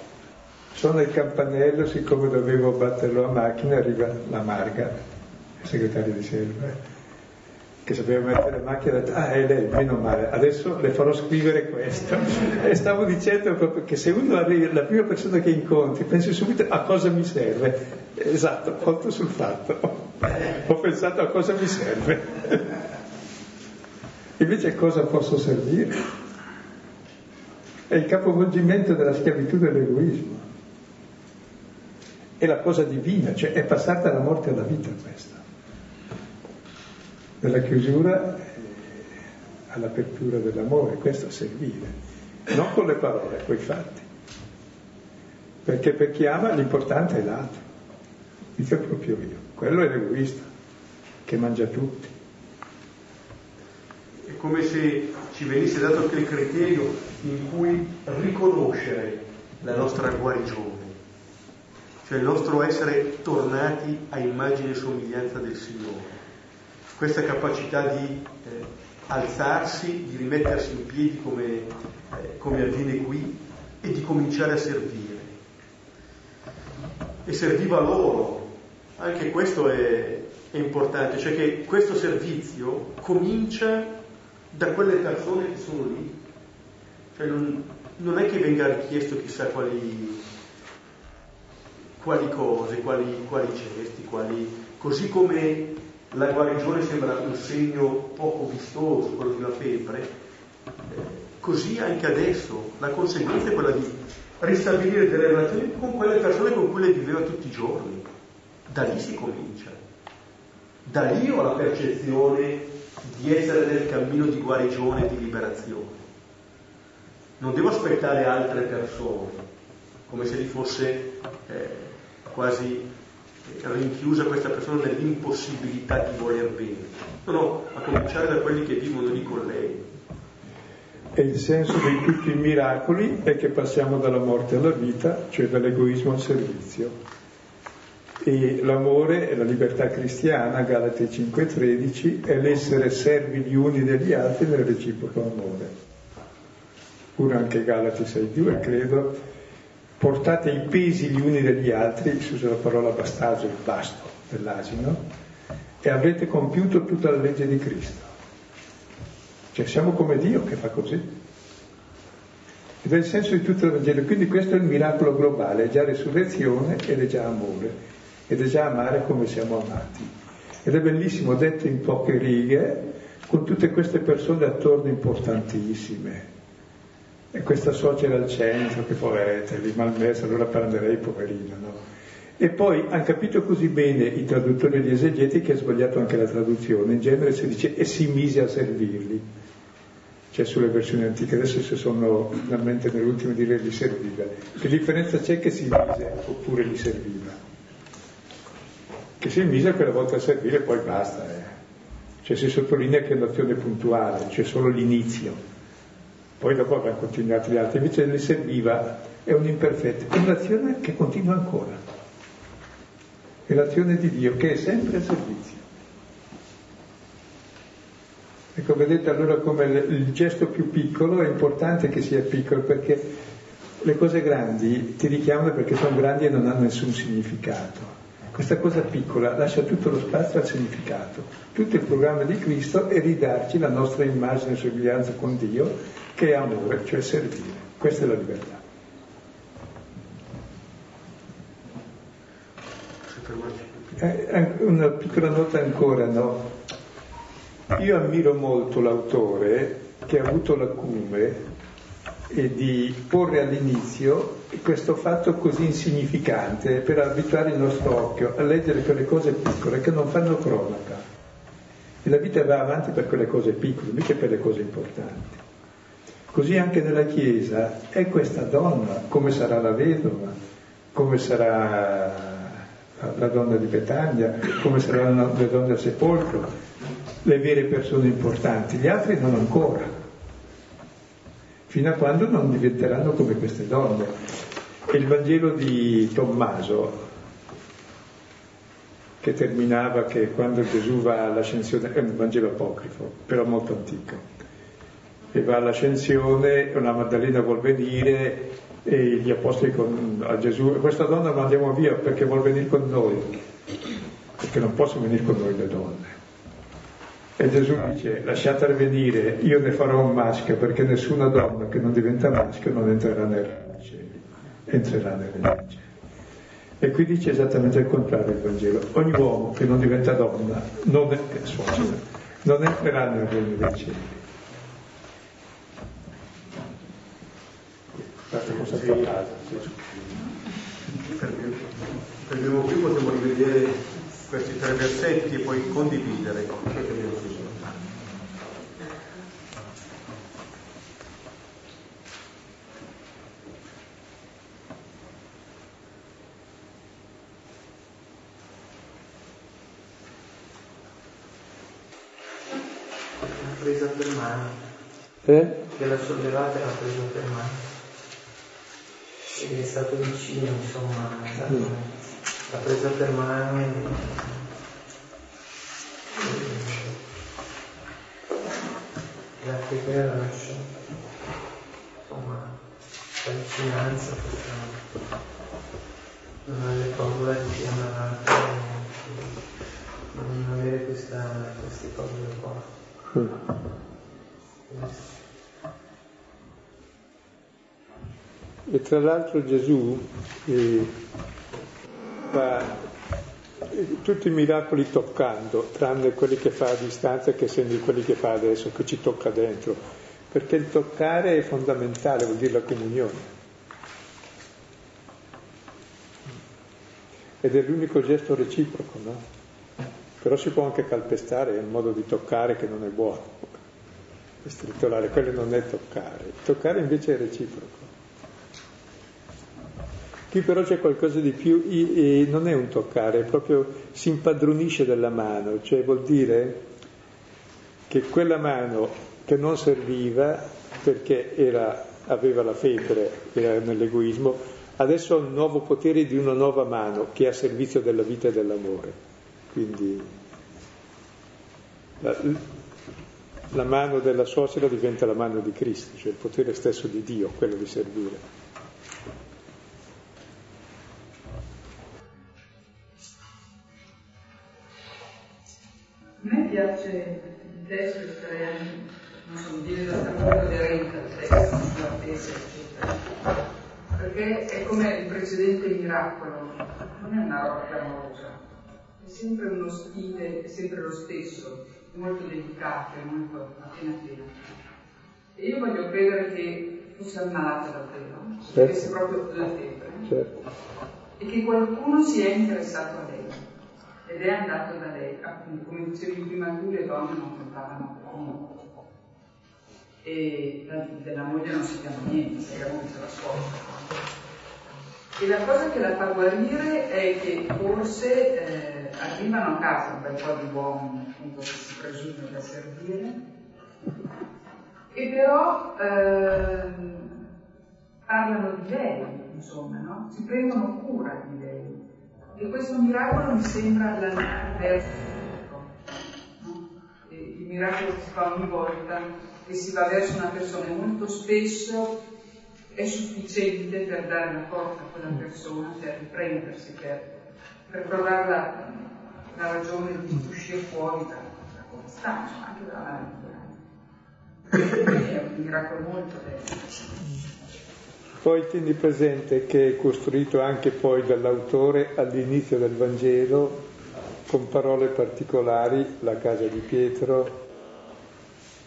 Sono il campanello, siccome dovevo batterlo a macchina, arriva la Marga, il segretario di Selva che sapeva mettere la macchina, ah è lei, meno male, adesso le farò scrivere questo. E stavo dicendo proprio che se uno arriva, la prima persona che incontri, pensi subito a cosa mi serve. Esatto, conto sul fatto. Ho pensato a cosa mi serve. Invece a cosa posso servire? È il capovolgimento della schiavitù dell'egoismo. È la cosa divina, cioè è passata dalla morte alla vita questa dalla chiusura all'apertura dell'amore, questo servire, non con le parole, con i fatti. Perché per chi ama l'importante è l'altro, mica proprio io. Quello è l'egoista, che mangia tutti. È come se ci venisse dato anche il criterio in cui riconoscere la nostra guarigione, cioè il nostro essere tornati a immagine e somiglianza del Signore questa capacità di eh, alzarsi, di rimettersi in piedi come, eh, come avviene qui e di cominciare a servire. e serviva loro. Anche questo è, è importante, cioè che questo servizio comincia da quelle persone che sono lì. Cioè non, non è che venga richiesto chissà quali, quali cose, quali, quali cesti, quali... così come la guarigione sembra un segno poco vistoso, quello di una febbre, eh, così anche adesso la conseguenza è quella di ristabilire delle relazioni con quelle persone con cui lei viveva tutti i giorni. Da lì si comincia. Da lì ho la percezione di essere nel cammino di guarigione e di liberazione. Non devo aspettare altre persone, come se li fosse eh, quasi eh, rinchiusa questa persona nell'impossibilità di voler bene. No, no, a cominciare da quelli che vivono lì con lei. E il senso di tutti i miracoli è che passiamo dalla morte alla vita, cioè dall'egoismo al servizio. E l'amore e la libertà cristiana, Galati 5:13, è l'essere servi gli uni degli altri nel reciproco amore. Pure anche Galati 6:2, credo, portate i pesi gli uni degli altri, si usa la parola bastaggio, il basto dell'asino, e avrete compiuto tutta la legge di Cristo. Cioè siamo come Dio che fa così. Ed è il senso di tutto il Vangelo. Quindi questo è il miracolo globale, è già resurrezione ed è già amore ed è già amare come siamo amati. Ed è bellissimo, detto in poche righe, con tutte queste persone attorno importantissime. E questa suocera al centro, che poveretta, lì malmessa, allora prenderei poverina, no? E poi hanno capito così bene i traduttori e gli esegeti che ha sbagliato anche la traduzione. In genere si dice e si mise a servirli. Cioè sulle versioni antiche, adesso se sono finalmente nell'ultimo dire li serviva. Che differenza c'è che si mise oppure li serviva? che si mise quella volta a servire e poi basta. Eh. Cioè si sottolinea che è un'azione puntuale, cioè solo l'inizio. Poi dopo avranno continuato gli altri, invece le serviva, è un imperfetto, è un'azione che continua ancora. È l'azione di Dio che è sempre a servizio. Ecco, vedete allora come il gesto più piccolo è importante che sia piccolo perché le cose grandi ti richiamano perché sono grandi e non hanno nessun significato. Questa cosa piccola lascia tutto lo spazio al significato. Tutto il programma di Cristo è ridarci la nostra immagine e somiglianza con Dio, che è amore, cioè servire. Questa è la libertà. Eh, una piccola nota ancora, no? Io ammiro molto l'autore che ha avuto l'acume e di porre all'inizio questo fatto così insignificante per abituare il nostro occhio a leggere quelle cose piccole che non fanno cronaca. E la vita va avanti per quelle cose piccole, mica per le cose importanti. Così anche nella Chiesa è questa donna, come sarà la vedova, come sarà la donna di Betagna, come saranno le donne al sepolcro, le vere persone importanti, gli altri non ancora fino a quando non diventeranno come queste donne. E il Vangelo di Tommaso, che terminava che quando Gesù va all'ascensione, è un Vangelo apocrifo, però molto antico, e va all'ascensione, una Maddalena vuol venire e gli apostoli con, a Gesù, questa donna mandiamo via perché vuol venire con noi, perché non possono venire con noi le donne. E Gesù dice, lasciatele venire, io ne farò un maschio, perché nessuna donna che non diventa maschio non entrerà nel cieli, entrerà nel cieli. E qui dice esattamente il contrario il Vangelo. Ogni uomo che non diventa donna non, è, non entrerà nel regno dei cieli. Questa cosa fatale. Fermiamo qui, potremmo rivedere questi tre versetti e poi condividere ciò che abbiamo. L'ha presa per mano. Eh? Che l'ha sollevata e l'ha presa per mano. Ed è stato vicino, insomma, è stato... Mm l'ha presa per mano e la preghiera lascia insomma la vicinanza questa non avere paura di chiamare, non avere questa, queste cose qua. Mm. E tra l'altro Gesù eh, fa tutti i miracoli toccando, tranne quelli che fa a distanza che segni quelli che fa adesso, che ci tocca dentro, perché il toccare è fondamentale, vuol dire la comunione. Ed è l'unico gesto reciproco, no? Però si può anche calpestare, è un modo di toccare che non è buono. Stritolare, quello non è toccare. Toccare invece è reciproco. Qui però c'è qualcosa di più, non è un toccare, è proprio si impadronisce della mano, cioè vuol dire che quella mano che non serviva perché era, aveva la febbre, era nell'egoismo, adesso ha un nuovo potere di una nuova mano che è a servizio della vita e dell'amore. Quindi la, la mano della suocera diventa la mano di Cristo, cioè il potere stesso di Dio, quello di servire. Piace il testo estremo, non so, dire esattamente aderente al testo, sulla tesa, eccetera, perché è come il precedente miracolo, non è una roba clamorosa, è sempre uno stile, è sempre lo stesso, molto delicato, molto appena appena. E io voglio credere che fosse ammalata davvero, certo. che avesse proprio la febbre, certo. e che qualcuno sia interessato a lei ed è andato da lei, appunto, come dicevi prima tu, le donne non contavano più. E la, della moglie non sappiamo niente, sappiamo che se la scuola. E la cosa che la fa guarire è che forse eh, arrivano a casa un bel po' di uomini, appunto, che si presume da servire, e però eh, parlano di lei, insomma, no? si prendono cura di lei. E questo miracolo mi sembra l'antiverso. No? Il miracolo si fa ogni volta che si va verso una persona molto spesso è sufficiente per dare la forza a quella persona, per riprendersi, per, per provare la, la, ragione di uscire fuori da, da come sta, anche dalla Quindi è un miracolo molto bello. Poi tieni presente che è costruito anche poi dall'autore all'inizio del Vangelo con parole particolari, la casa di Pietro,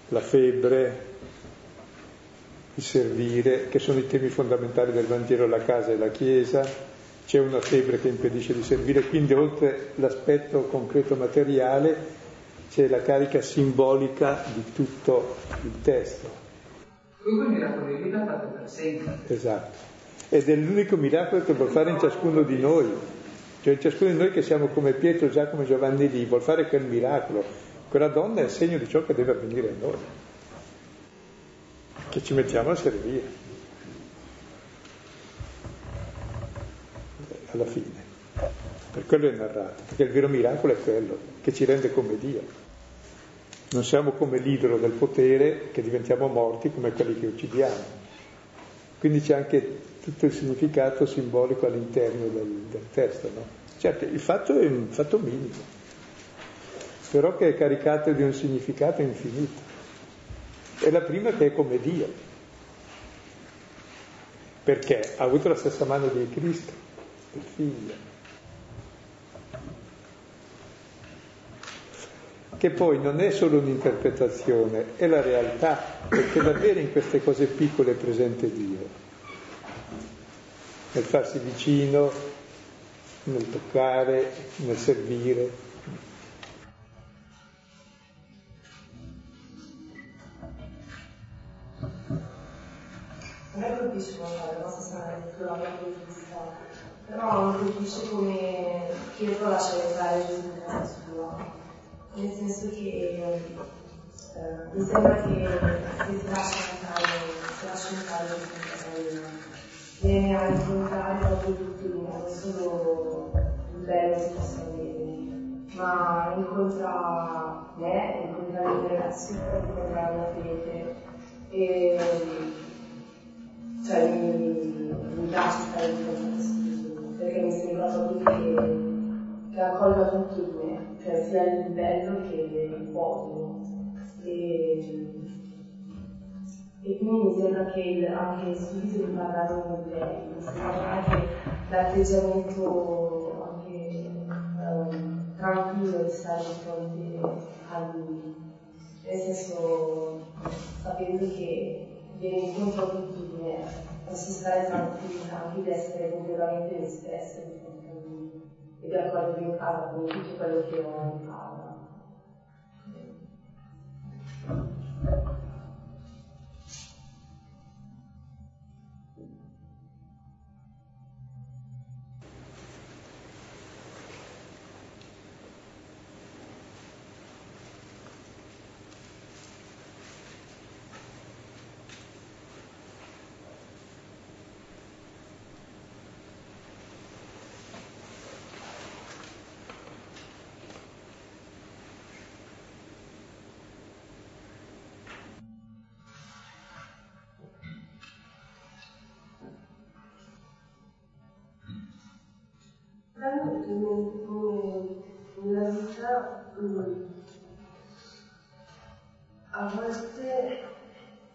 la febbre, il servire, che sono i temi fondamentali del Vangelo, la casa e la Chiesa, c'è una febbre che impedisce di servire, quindi oltre l'aspetto concreto materiale c'è la carica simbolica di tutto il testo. Lui quel miracolo di vita fatto per sempre. Esatto. Ed è l'unico miracolo che vuol fare in ciascuno di noi. Cioè in ciascuno di noi che siamo come Pietro, Giacomo e Giovanni lì, vuol fare quel miracolo. Quella donna è il segno di ciò che deve avvenire a noi. Che ci mettiamo a servire. Alla fine. Per quello è narrato, perché il vero miracolo è quello, che ci rende come Dio. Non siamo come l'idolo del potere che diventiamo morti come quelli che uccidiamo. Quindi c'è anche tutto il significato simbolico all'interno del, del testo. No? Certo, il fatto è un fatto minimo, però che è caricato di un significato infinito. È la prima che è come Dio, perché ha avuto la stessa mano di Cristo, il figlio. Che poi non è solo un'interpretazione, è la realtà, perché davvero in queste cose piccole è presente Dio, nel farsi vicino, nel toccare, nel servire. A me colpisce la nostra strana lettura, politica, però mi colpisce come Pietro lascia entrare Gesù nella sua nel senso che eh, mi sembra che si lascia si lascia entrare viene a incontrare proprio mondo, non solo il bello si possa vedere, ma incontra me, incontra le relazioni, incontra la fede e cioè mi, mi piace stare a questo perché mi sembra proprio che, che accolga tutto in me, cioè sia il bello che il buono. E, e quindi mi sembra che il, anche subito di parlare con lei, mi sembra anche l'atteggiamento anche um, tranquillo di stare di fronte a lui, nel senso sapendo che viene incontro a tutti me, posso stare tranquilla anche di essere completamente me stessa di fronte a lui e di accogliere in casa con tutto casa. come nella vita mm, a volte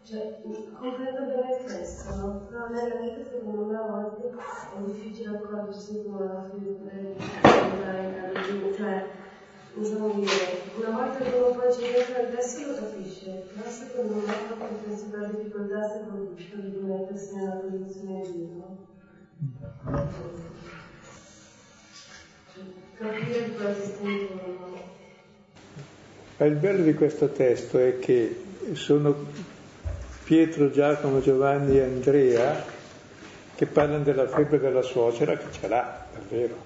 cioè, comprendo bene questo, no? però nella vita secondo me a volte è difficile accorgersi come la figura cioè insomma dire, una volta che uno poi ci dentro adesso lo capisce, però secondo me proprio penso che la difficoltà sia proprio di mettersi nella posizione di Dio. Ma il bello di questo testo è che sono Pietro, Giacomo, Giovanni e Andrea che parlano della febbre della suocera che ce l'ha, davvero.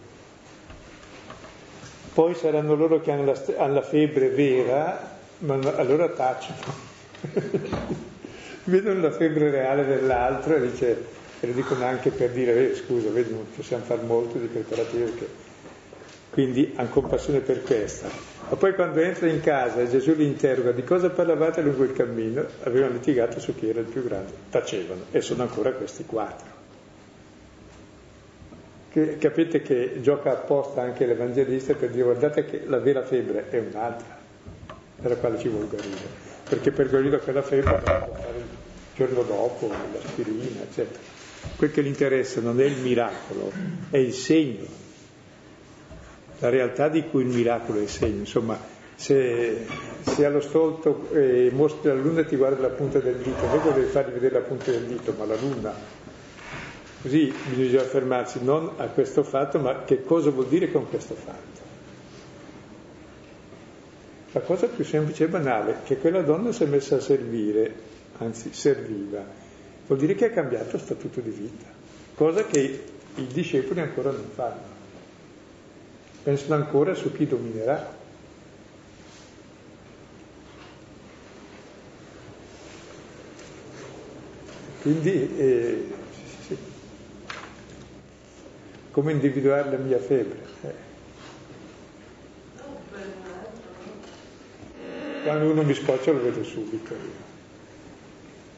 Poi saranno loro che hanno la, hanno la febbre vera, ma allora tacciono. Vedono la febbre reale dell'altro e, dice, e lo dicono anche per dire, eh, scusa, vedi, non possiamo fare molto di preparativi perché quindi hanno compassione per questa. Ma poi quando entra in casa e Gesù li interroga di cosa parlavate lungo il cammino, avevano litigato su chi era il più grande, tacevano e sono ancora questi quattro. Che, capite che gioca apposta anche l'Evangelista per dire guardate che la vera febbre è un'altra, per la quale ci vuole guarire, perché per guarire quella febbre può fare il giorno dopo, l'aspirina, eccetera. Quel che gli interessa non è il miracolo, è il segno la realtà di cui il miracolo è segno. Insomma, se, se allo stolto eh, mostri la luna e ti guarda la punta del dito, non devi fargli vedere la punta del dito, ma la luna. Così bisogna fermarsi non a questo fatto, ma che cosa vuol dire con questo fatto. La cosa più semplice e banale, che quella donna si è messa a servire, anzi serviva, vuol dire che ha cambiato statuto di vita, cosa che i discepoli ancora non fanno pensano ancora su chi dominerà. Quindi, eh, sì, sì. come individuare la mia febbre? Eh. Quando uno mi scoccia lo vedo subito io.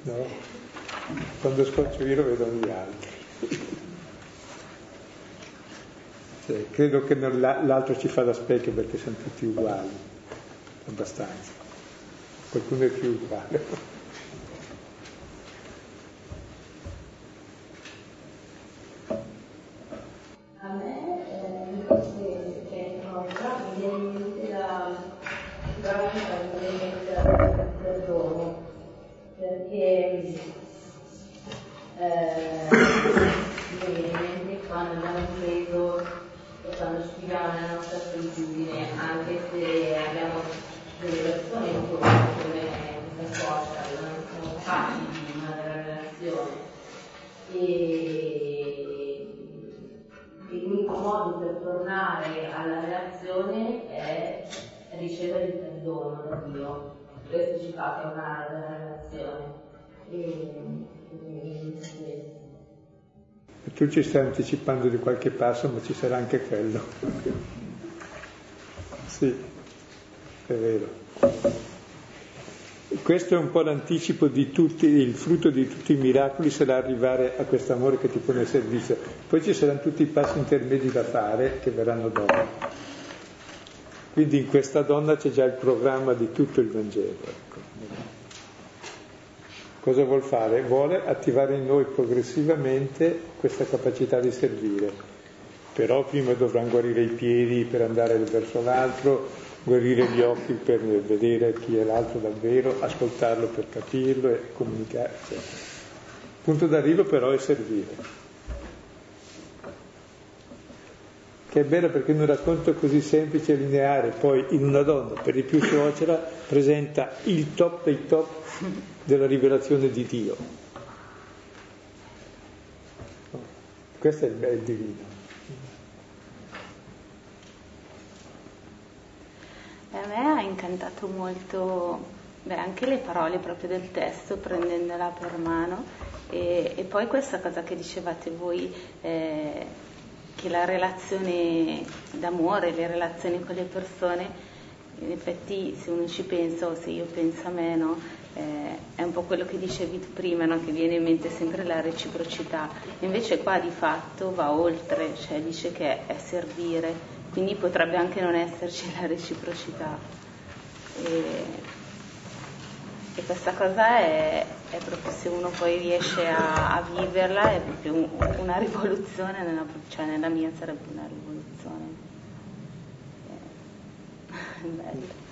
No? Quando scoccio io lo vedo gli altri. Cioè, credo che l'altro ci fa da specchio perché siamo tutti uguali, abbastanza. Qualcuno è più uguale. Ci stai anticipando di qualche passo, ma ci sarà anche quello. Sì, è vero. questo è un po' l'anticipo di tutti, il frutto di tutti i miracoli sarà arrivare a questo amore che ti pone a servizio. Poi ci saranno tutti i passi intermedi da fare che verranno dopo. Quindi in questa donna c'è già il programma di tutto il Vangelo. Ecco. Cosa vuol fare? Vuole attivare in noi progressivamente questa capacità di servire. Però prima dovranno guarire i piedi per andare verso l'altro, guarire gli occhi per vedere chi è l'altro davvero, ascoltarlo per capirlo e comunicare. Cioè. Punto d'arrivo però è servire. Che è bello perché in un racconto così semplice e lineare, poi in una donna, per di più suocera, presenta il top dei top della rivelazione di Dio. Questo è il divino. A me ha incantato molto beh, anche le parole proprio del testo, prendendola per mano, e, e poi questa cosa che dicevate voi, eh, che la relazione d'amore, le relazioni con le persone, in effetti se uno ci pensa o se io penso a me, no, eh, è un po' quello che dicevi tu prima, no, che viene in mente sempre la reciprocità. Invece qua di fatto va oltre, cioè dice che è servire quindi potrebbe anche non esserci la reciprocità. E, e questa cosa è, è, proprio se uno poi riesce a, a viverla, è proprio un, una rivoluzione, nella, cioè nella mia sarebbe una rivoluzione. È bello.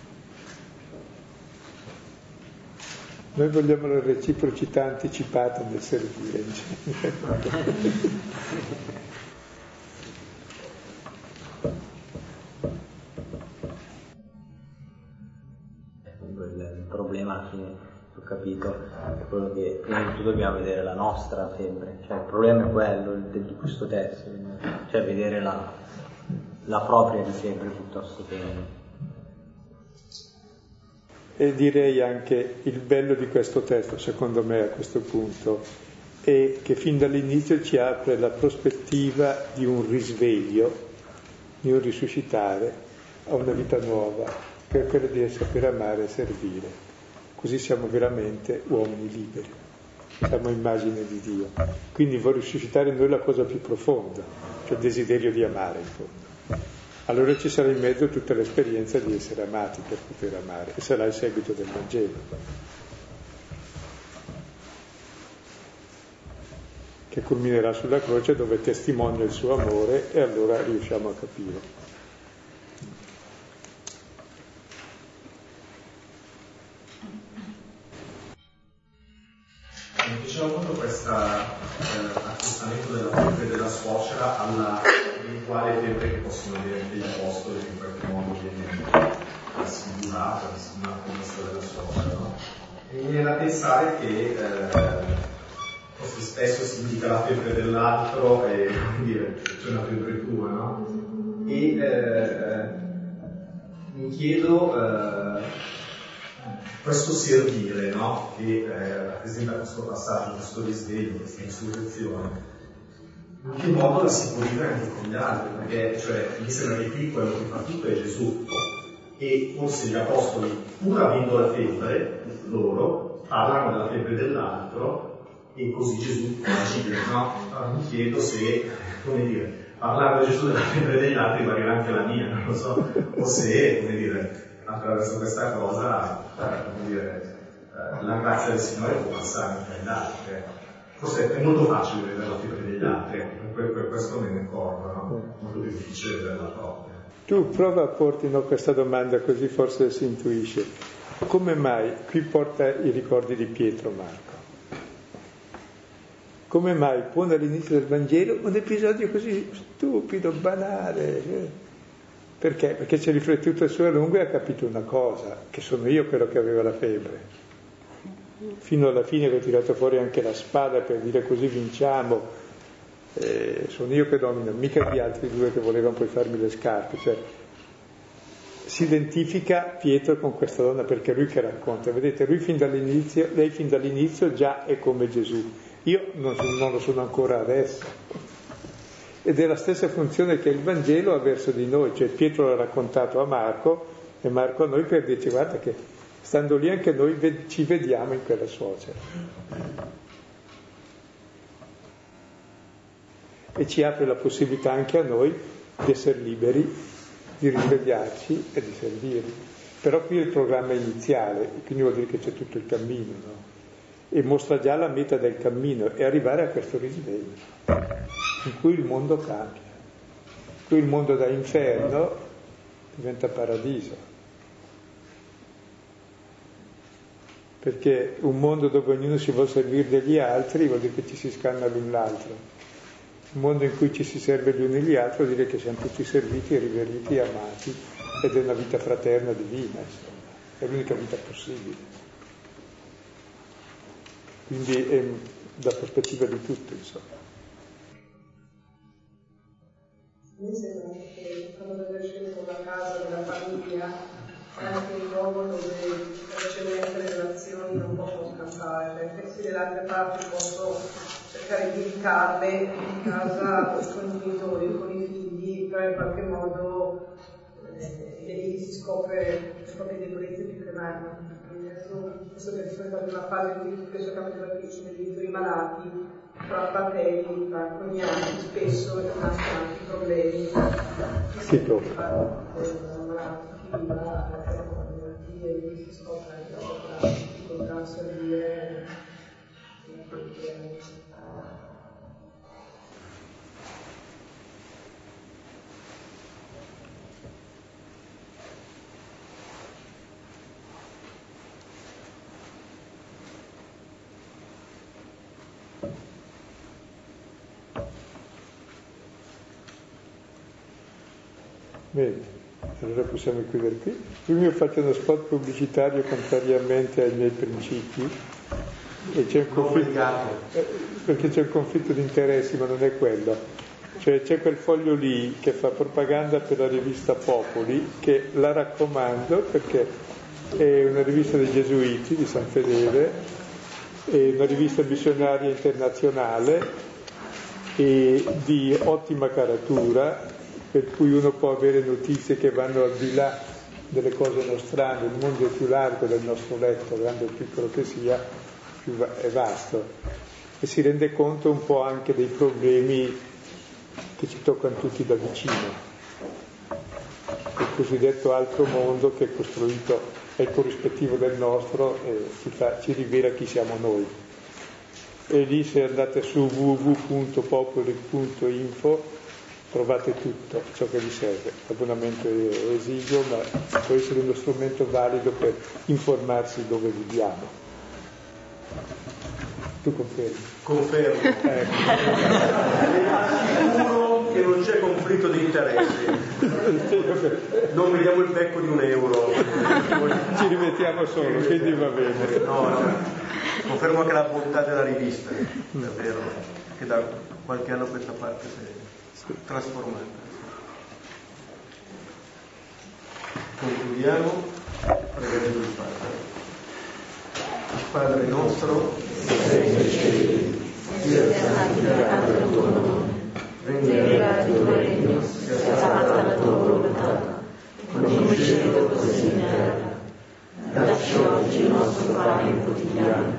Noi vogliamo la reciprocità anticipata nel servire. problema alla fine, ho capito, è quello che prima dobbiamo vedere la nostra febbre, cioè il problema è quello di questo testo, cioè vedere la, la propria di febbre piuttosto che... E direi anche il bello di questo testo, secondo me, a questo punto, è che fin dall'inizio ci apre la prospettiva di un risveglio, di un risuscitare a una vita nuova, che è quella di sapere amare e servire. Così siamo veramente uomini liberi, siamo immagine di Dio. Quindi vuole suscitare in noi la cosa più profonda, cioè il desiderio di amare in fondo. Allora ci sarà in mezzo tutta l'esperienza di essere amati per poter amare e sarà il seguito del Vangelo. Che culminerà sulla croce dove testimonia il suo amore e allora riusciamo a capire. piaceva molto questo eh, accostamento della febbre della suocera alla eventuale febbre che possono avere degli apostoli che in qualche modo viene rassicurata, la storia della suocera. No? E mi viene da pensare che eh, forse spesso si indica la febbre dell'altro e dire, c'è una febbre tua, no? E eh, mi chiedo eh, questo servire, no? che eh, rappresenta questo passaggio, questo risveglio, questa insurrezione, in che modo la si può vivere anche con gli altri? Perché cioè, mi sembra che qui quello che fa tutto è Gesù e forse gli apostoli, pur avendo la febbre, loro parlano della febbre dell'altro e così Gesù agire, no? Allora mi chiedo se, come dire, parlare a Gesù della febbre degli altri vale anche la mia, non lo so, o se, come dire, attraverso questa cosa, eh, come dire, eh, la grazia del Signore può passare anche agli altri. Ecco. Forse è molto facile vedere la fibra degli altri, per, questo me ne accorgo, no? molto difficile vedere la propria. Tu prova a porti no, questa domanda così forse si intuisce. Come mai qui porta i ricordi di Pietro Marco? Come mai pone all'inizio del Vangelo un episodio così stupido, banale? Perché? Perché ci ha riflettuto su a lungo e ha capito una cosa, che sono io quello che aveva la febbre. Fino alla fine ho tirato fuori anche la spada per dire così vinciamo, eh, sono io che domino, mica gli altri due che volevano poi farmi le scarpe. Cioè, si identifica Pietro con questa donna perché è lui che racconta. Vedete, lui fin dall'inizio, lei fin dall'inizio già è come Gesù. Io non, non lo sono ancora adesso ed è la stessa funzione che il Vangelo ha verso di noi, cioè Pietro l'ha raccontato a Marco e Marco a noi per dirci guarda che stando lì anche noi ci vediamo in quella suocera. E ci apre la possibilità anche a noi di essere liberi, di risvegliarci e di servirli. Però qui è il programma iniziale, quindi vuol dire che c'è tutto il cammino, no? E mostra già la meta del cammino e arrivare a questo risveglio, in cui il mondo cambia, in cui il mondo da inferno diventa paradiso. perché un mondo dove ognuno si vuole servire degli altri vuol dire che ci si scanna l'un l'altro. Un mondo in cui ci si serve gli uni gli altri vuol dire che siamo tutti serviti, riveriti amati ed è una vita fraterna divina, insomma, è l'unica vita possibile. Quindi è da prospettiva di tutti, insomma. Mi sembra che quando deve scelto la casa della famiglia anche il luogo dove le relazioni non possono scappare, perché se le altre parti posso cercare di evitarle in casa con i genitori, con i figli, però in qualche modo eh, lì si scopre le proprie debolezze più che mai. Adesso, adesso che sono in una fase in cui spesso capita da dei genitori malati, tra fratelli, tra cognati, spesso nascono anche problemi. Sì, tocca viva e si scopre anche la difficoltà a servire Bene. Allora possiamo chiudere qui. Prima io faccio uno spot pubblicitario contrariamente ai miei principi e c'è un conflitto, eh, perché c'è un conflitto di interessi, ma non è quello. Cioè c'è quel foglio lì che fa propaganda per la rivista Popoli, che la raccomando perché è una rivista dei Gesuiti di San Fedele, è una rivista missionaria internazionale e di ottima caratura per cui uno può avere notizie che vanno al di là delle cose nostrane, il mondo è più largo del nostro letto, grande o piccolo che sia, più è vasto e si rende conto un po' anche dei problemi che ci toccano tutti da vicino. Il cosiddetto altro mondo che è costruito, è il corrispettivo del nostro e ci, fa, ci rivela chi siamo noi. E lì se andate su www.popoli.info trovate tutto ciò che vi serve. L'abbonamento è esiguo, ma può essere uno strumento valido per informarsi dove viviamo. Tu confermi? Confermo. Ecco. Assicuro che non c'è conflitto di interessi. Non vediamo il becco di un euro. Ci rimettiamo solo, quindi va bene. No, no. Confermo anche la bontà della rivista, davvero, che da qualche anno a questa parte trasformata. Concludiamo pregando il Padre. Padre nostro, sei nei cieli, sia santificato il tuo nome, venga il tuo regno, sia fatta la tua volontà, come in cielo così in terra. Dacci oggi il nostro pane quotidiano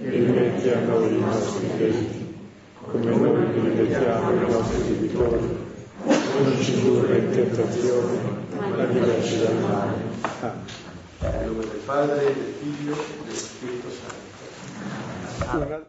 e rimetti a noi i nostri debiti come noi ripetiamo i nostri debitori, non ci indurre in tentazione, ma liberci dal male. Amen. Nel nome del Padre, del Figlio e dello Spirito Santo. Amen.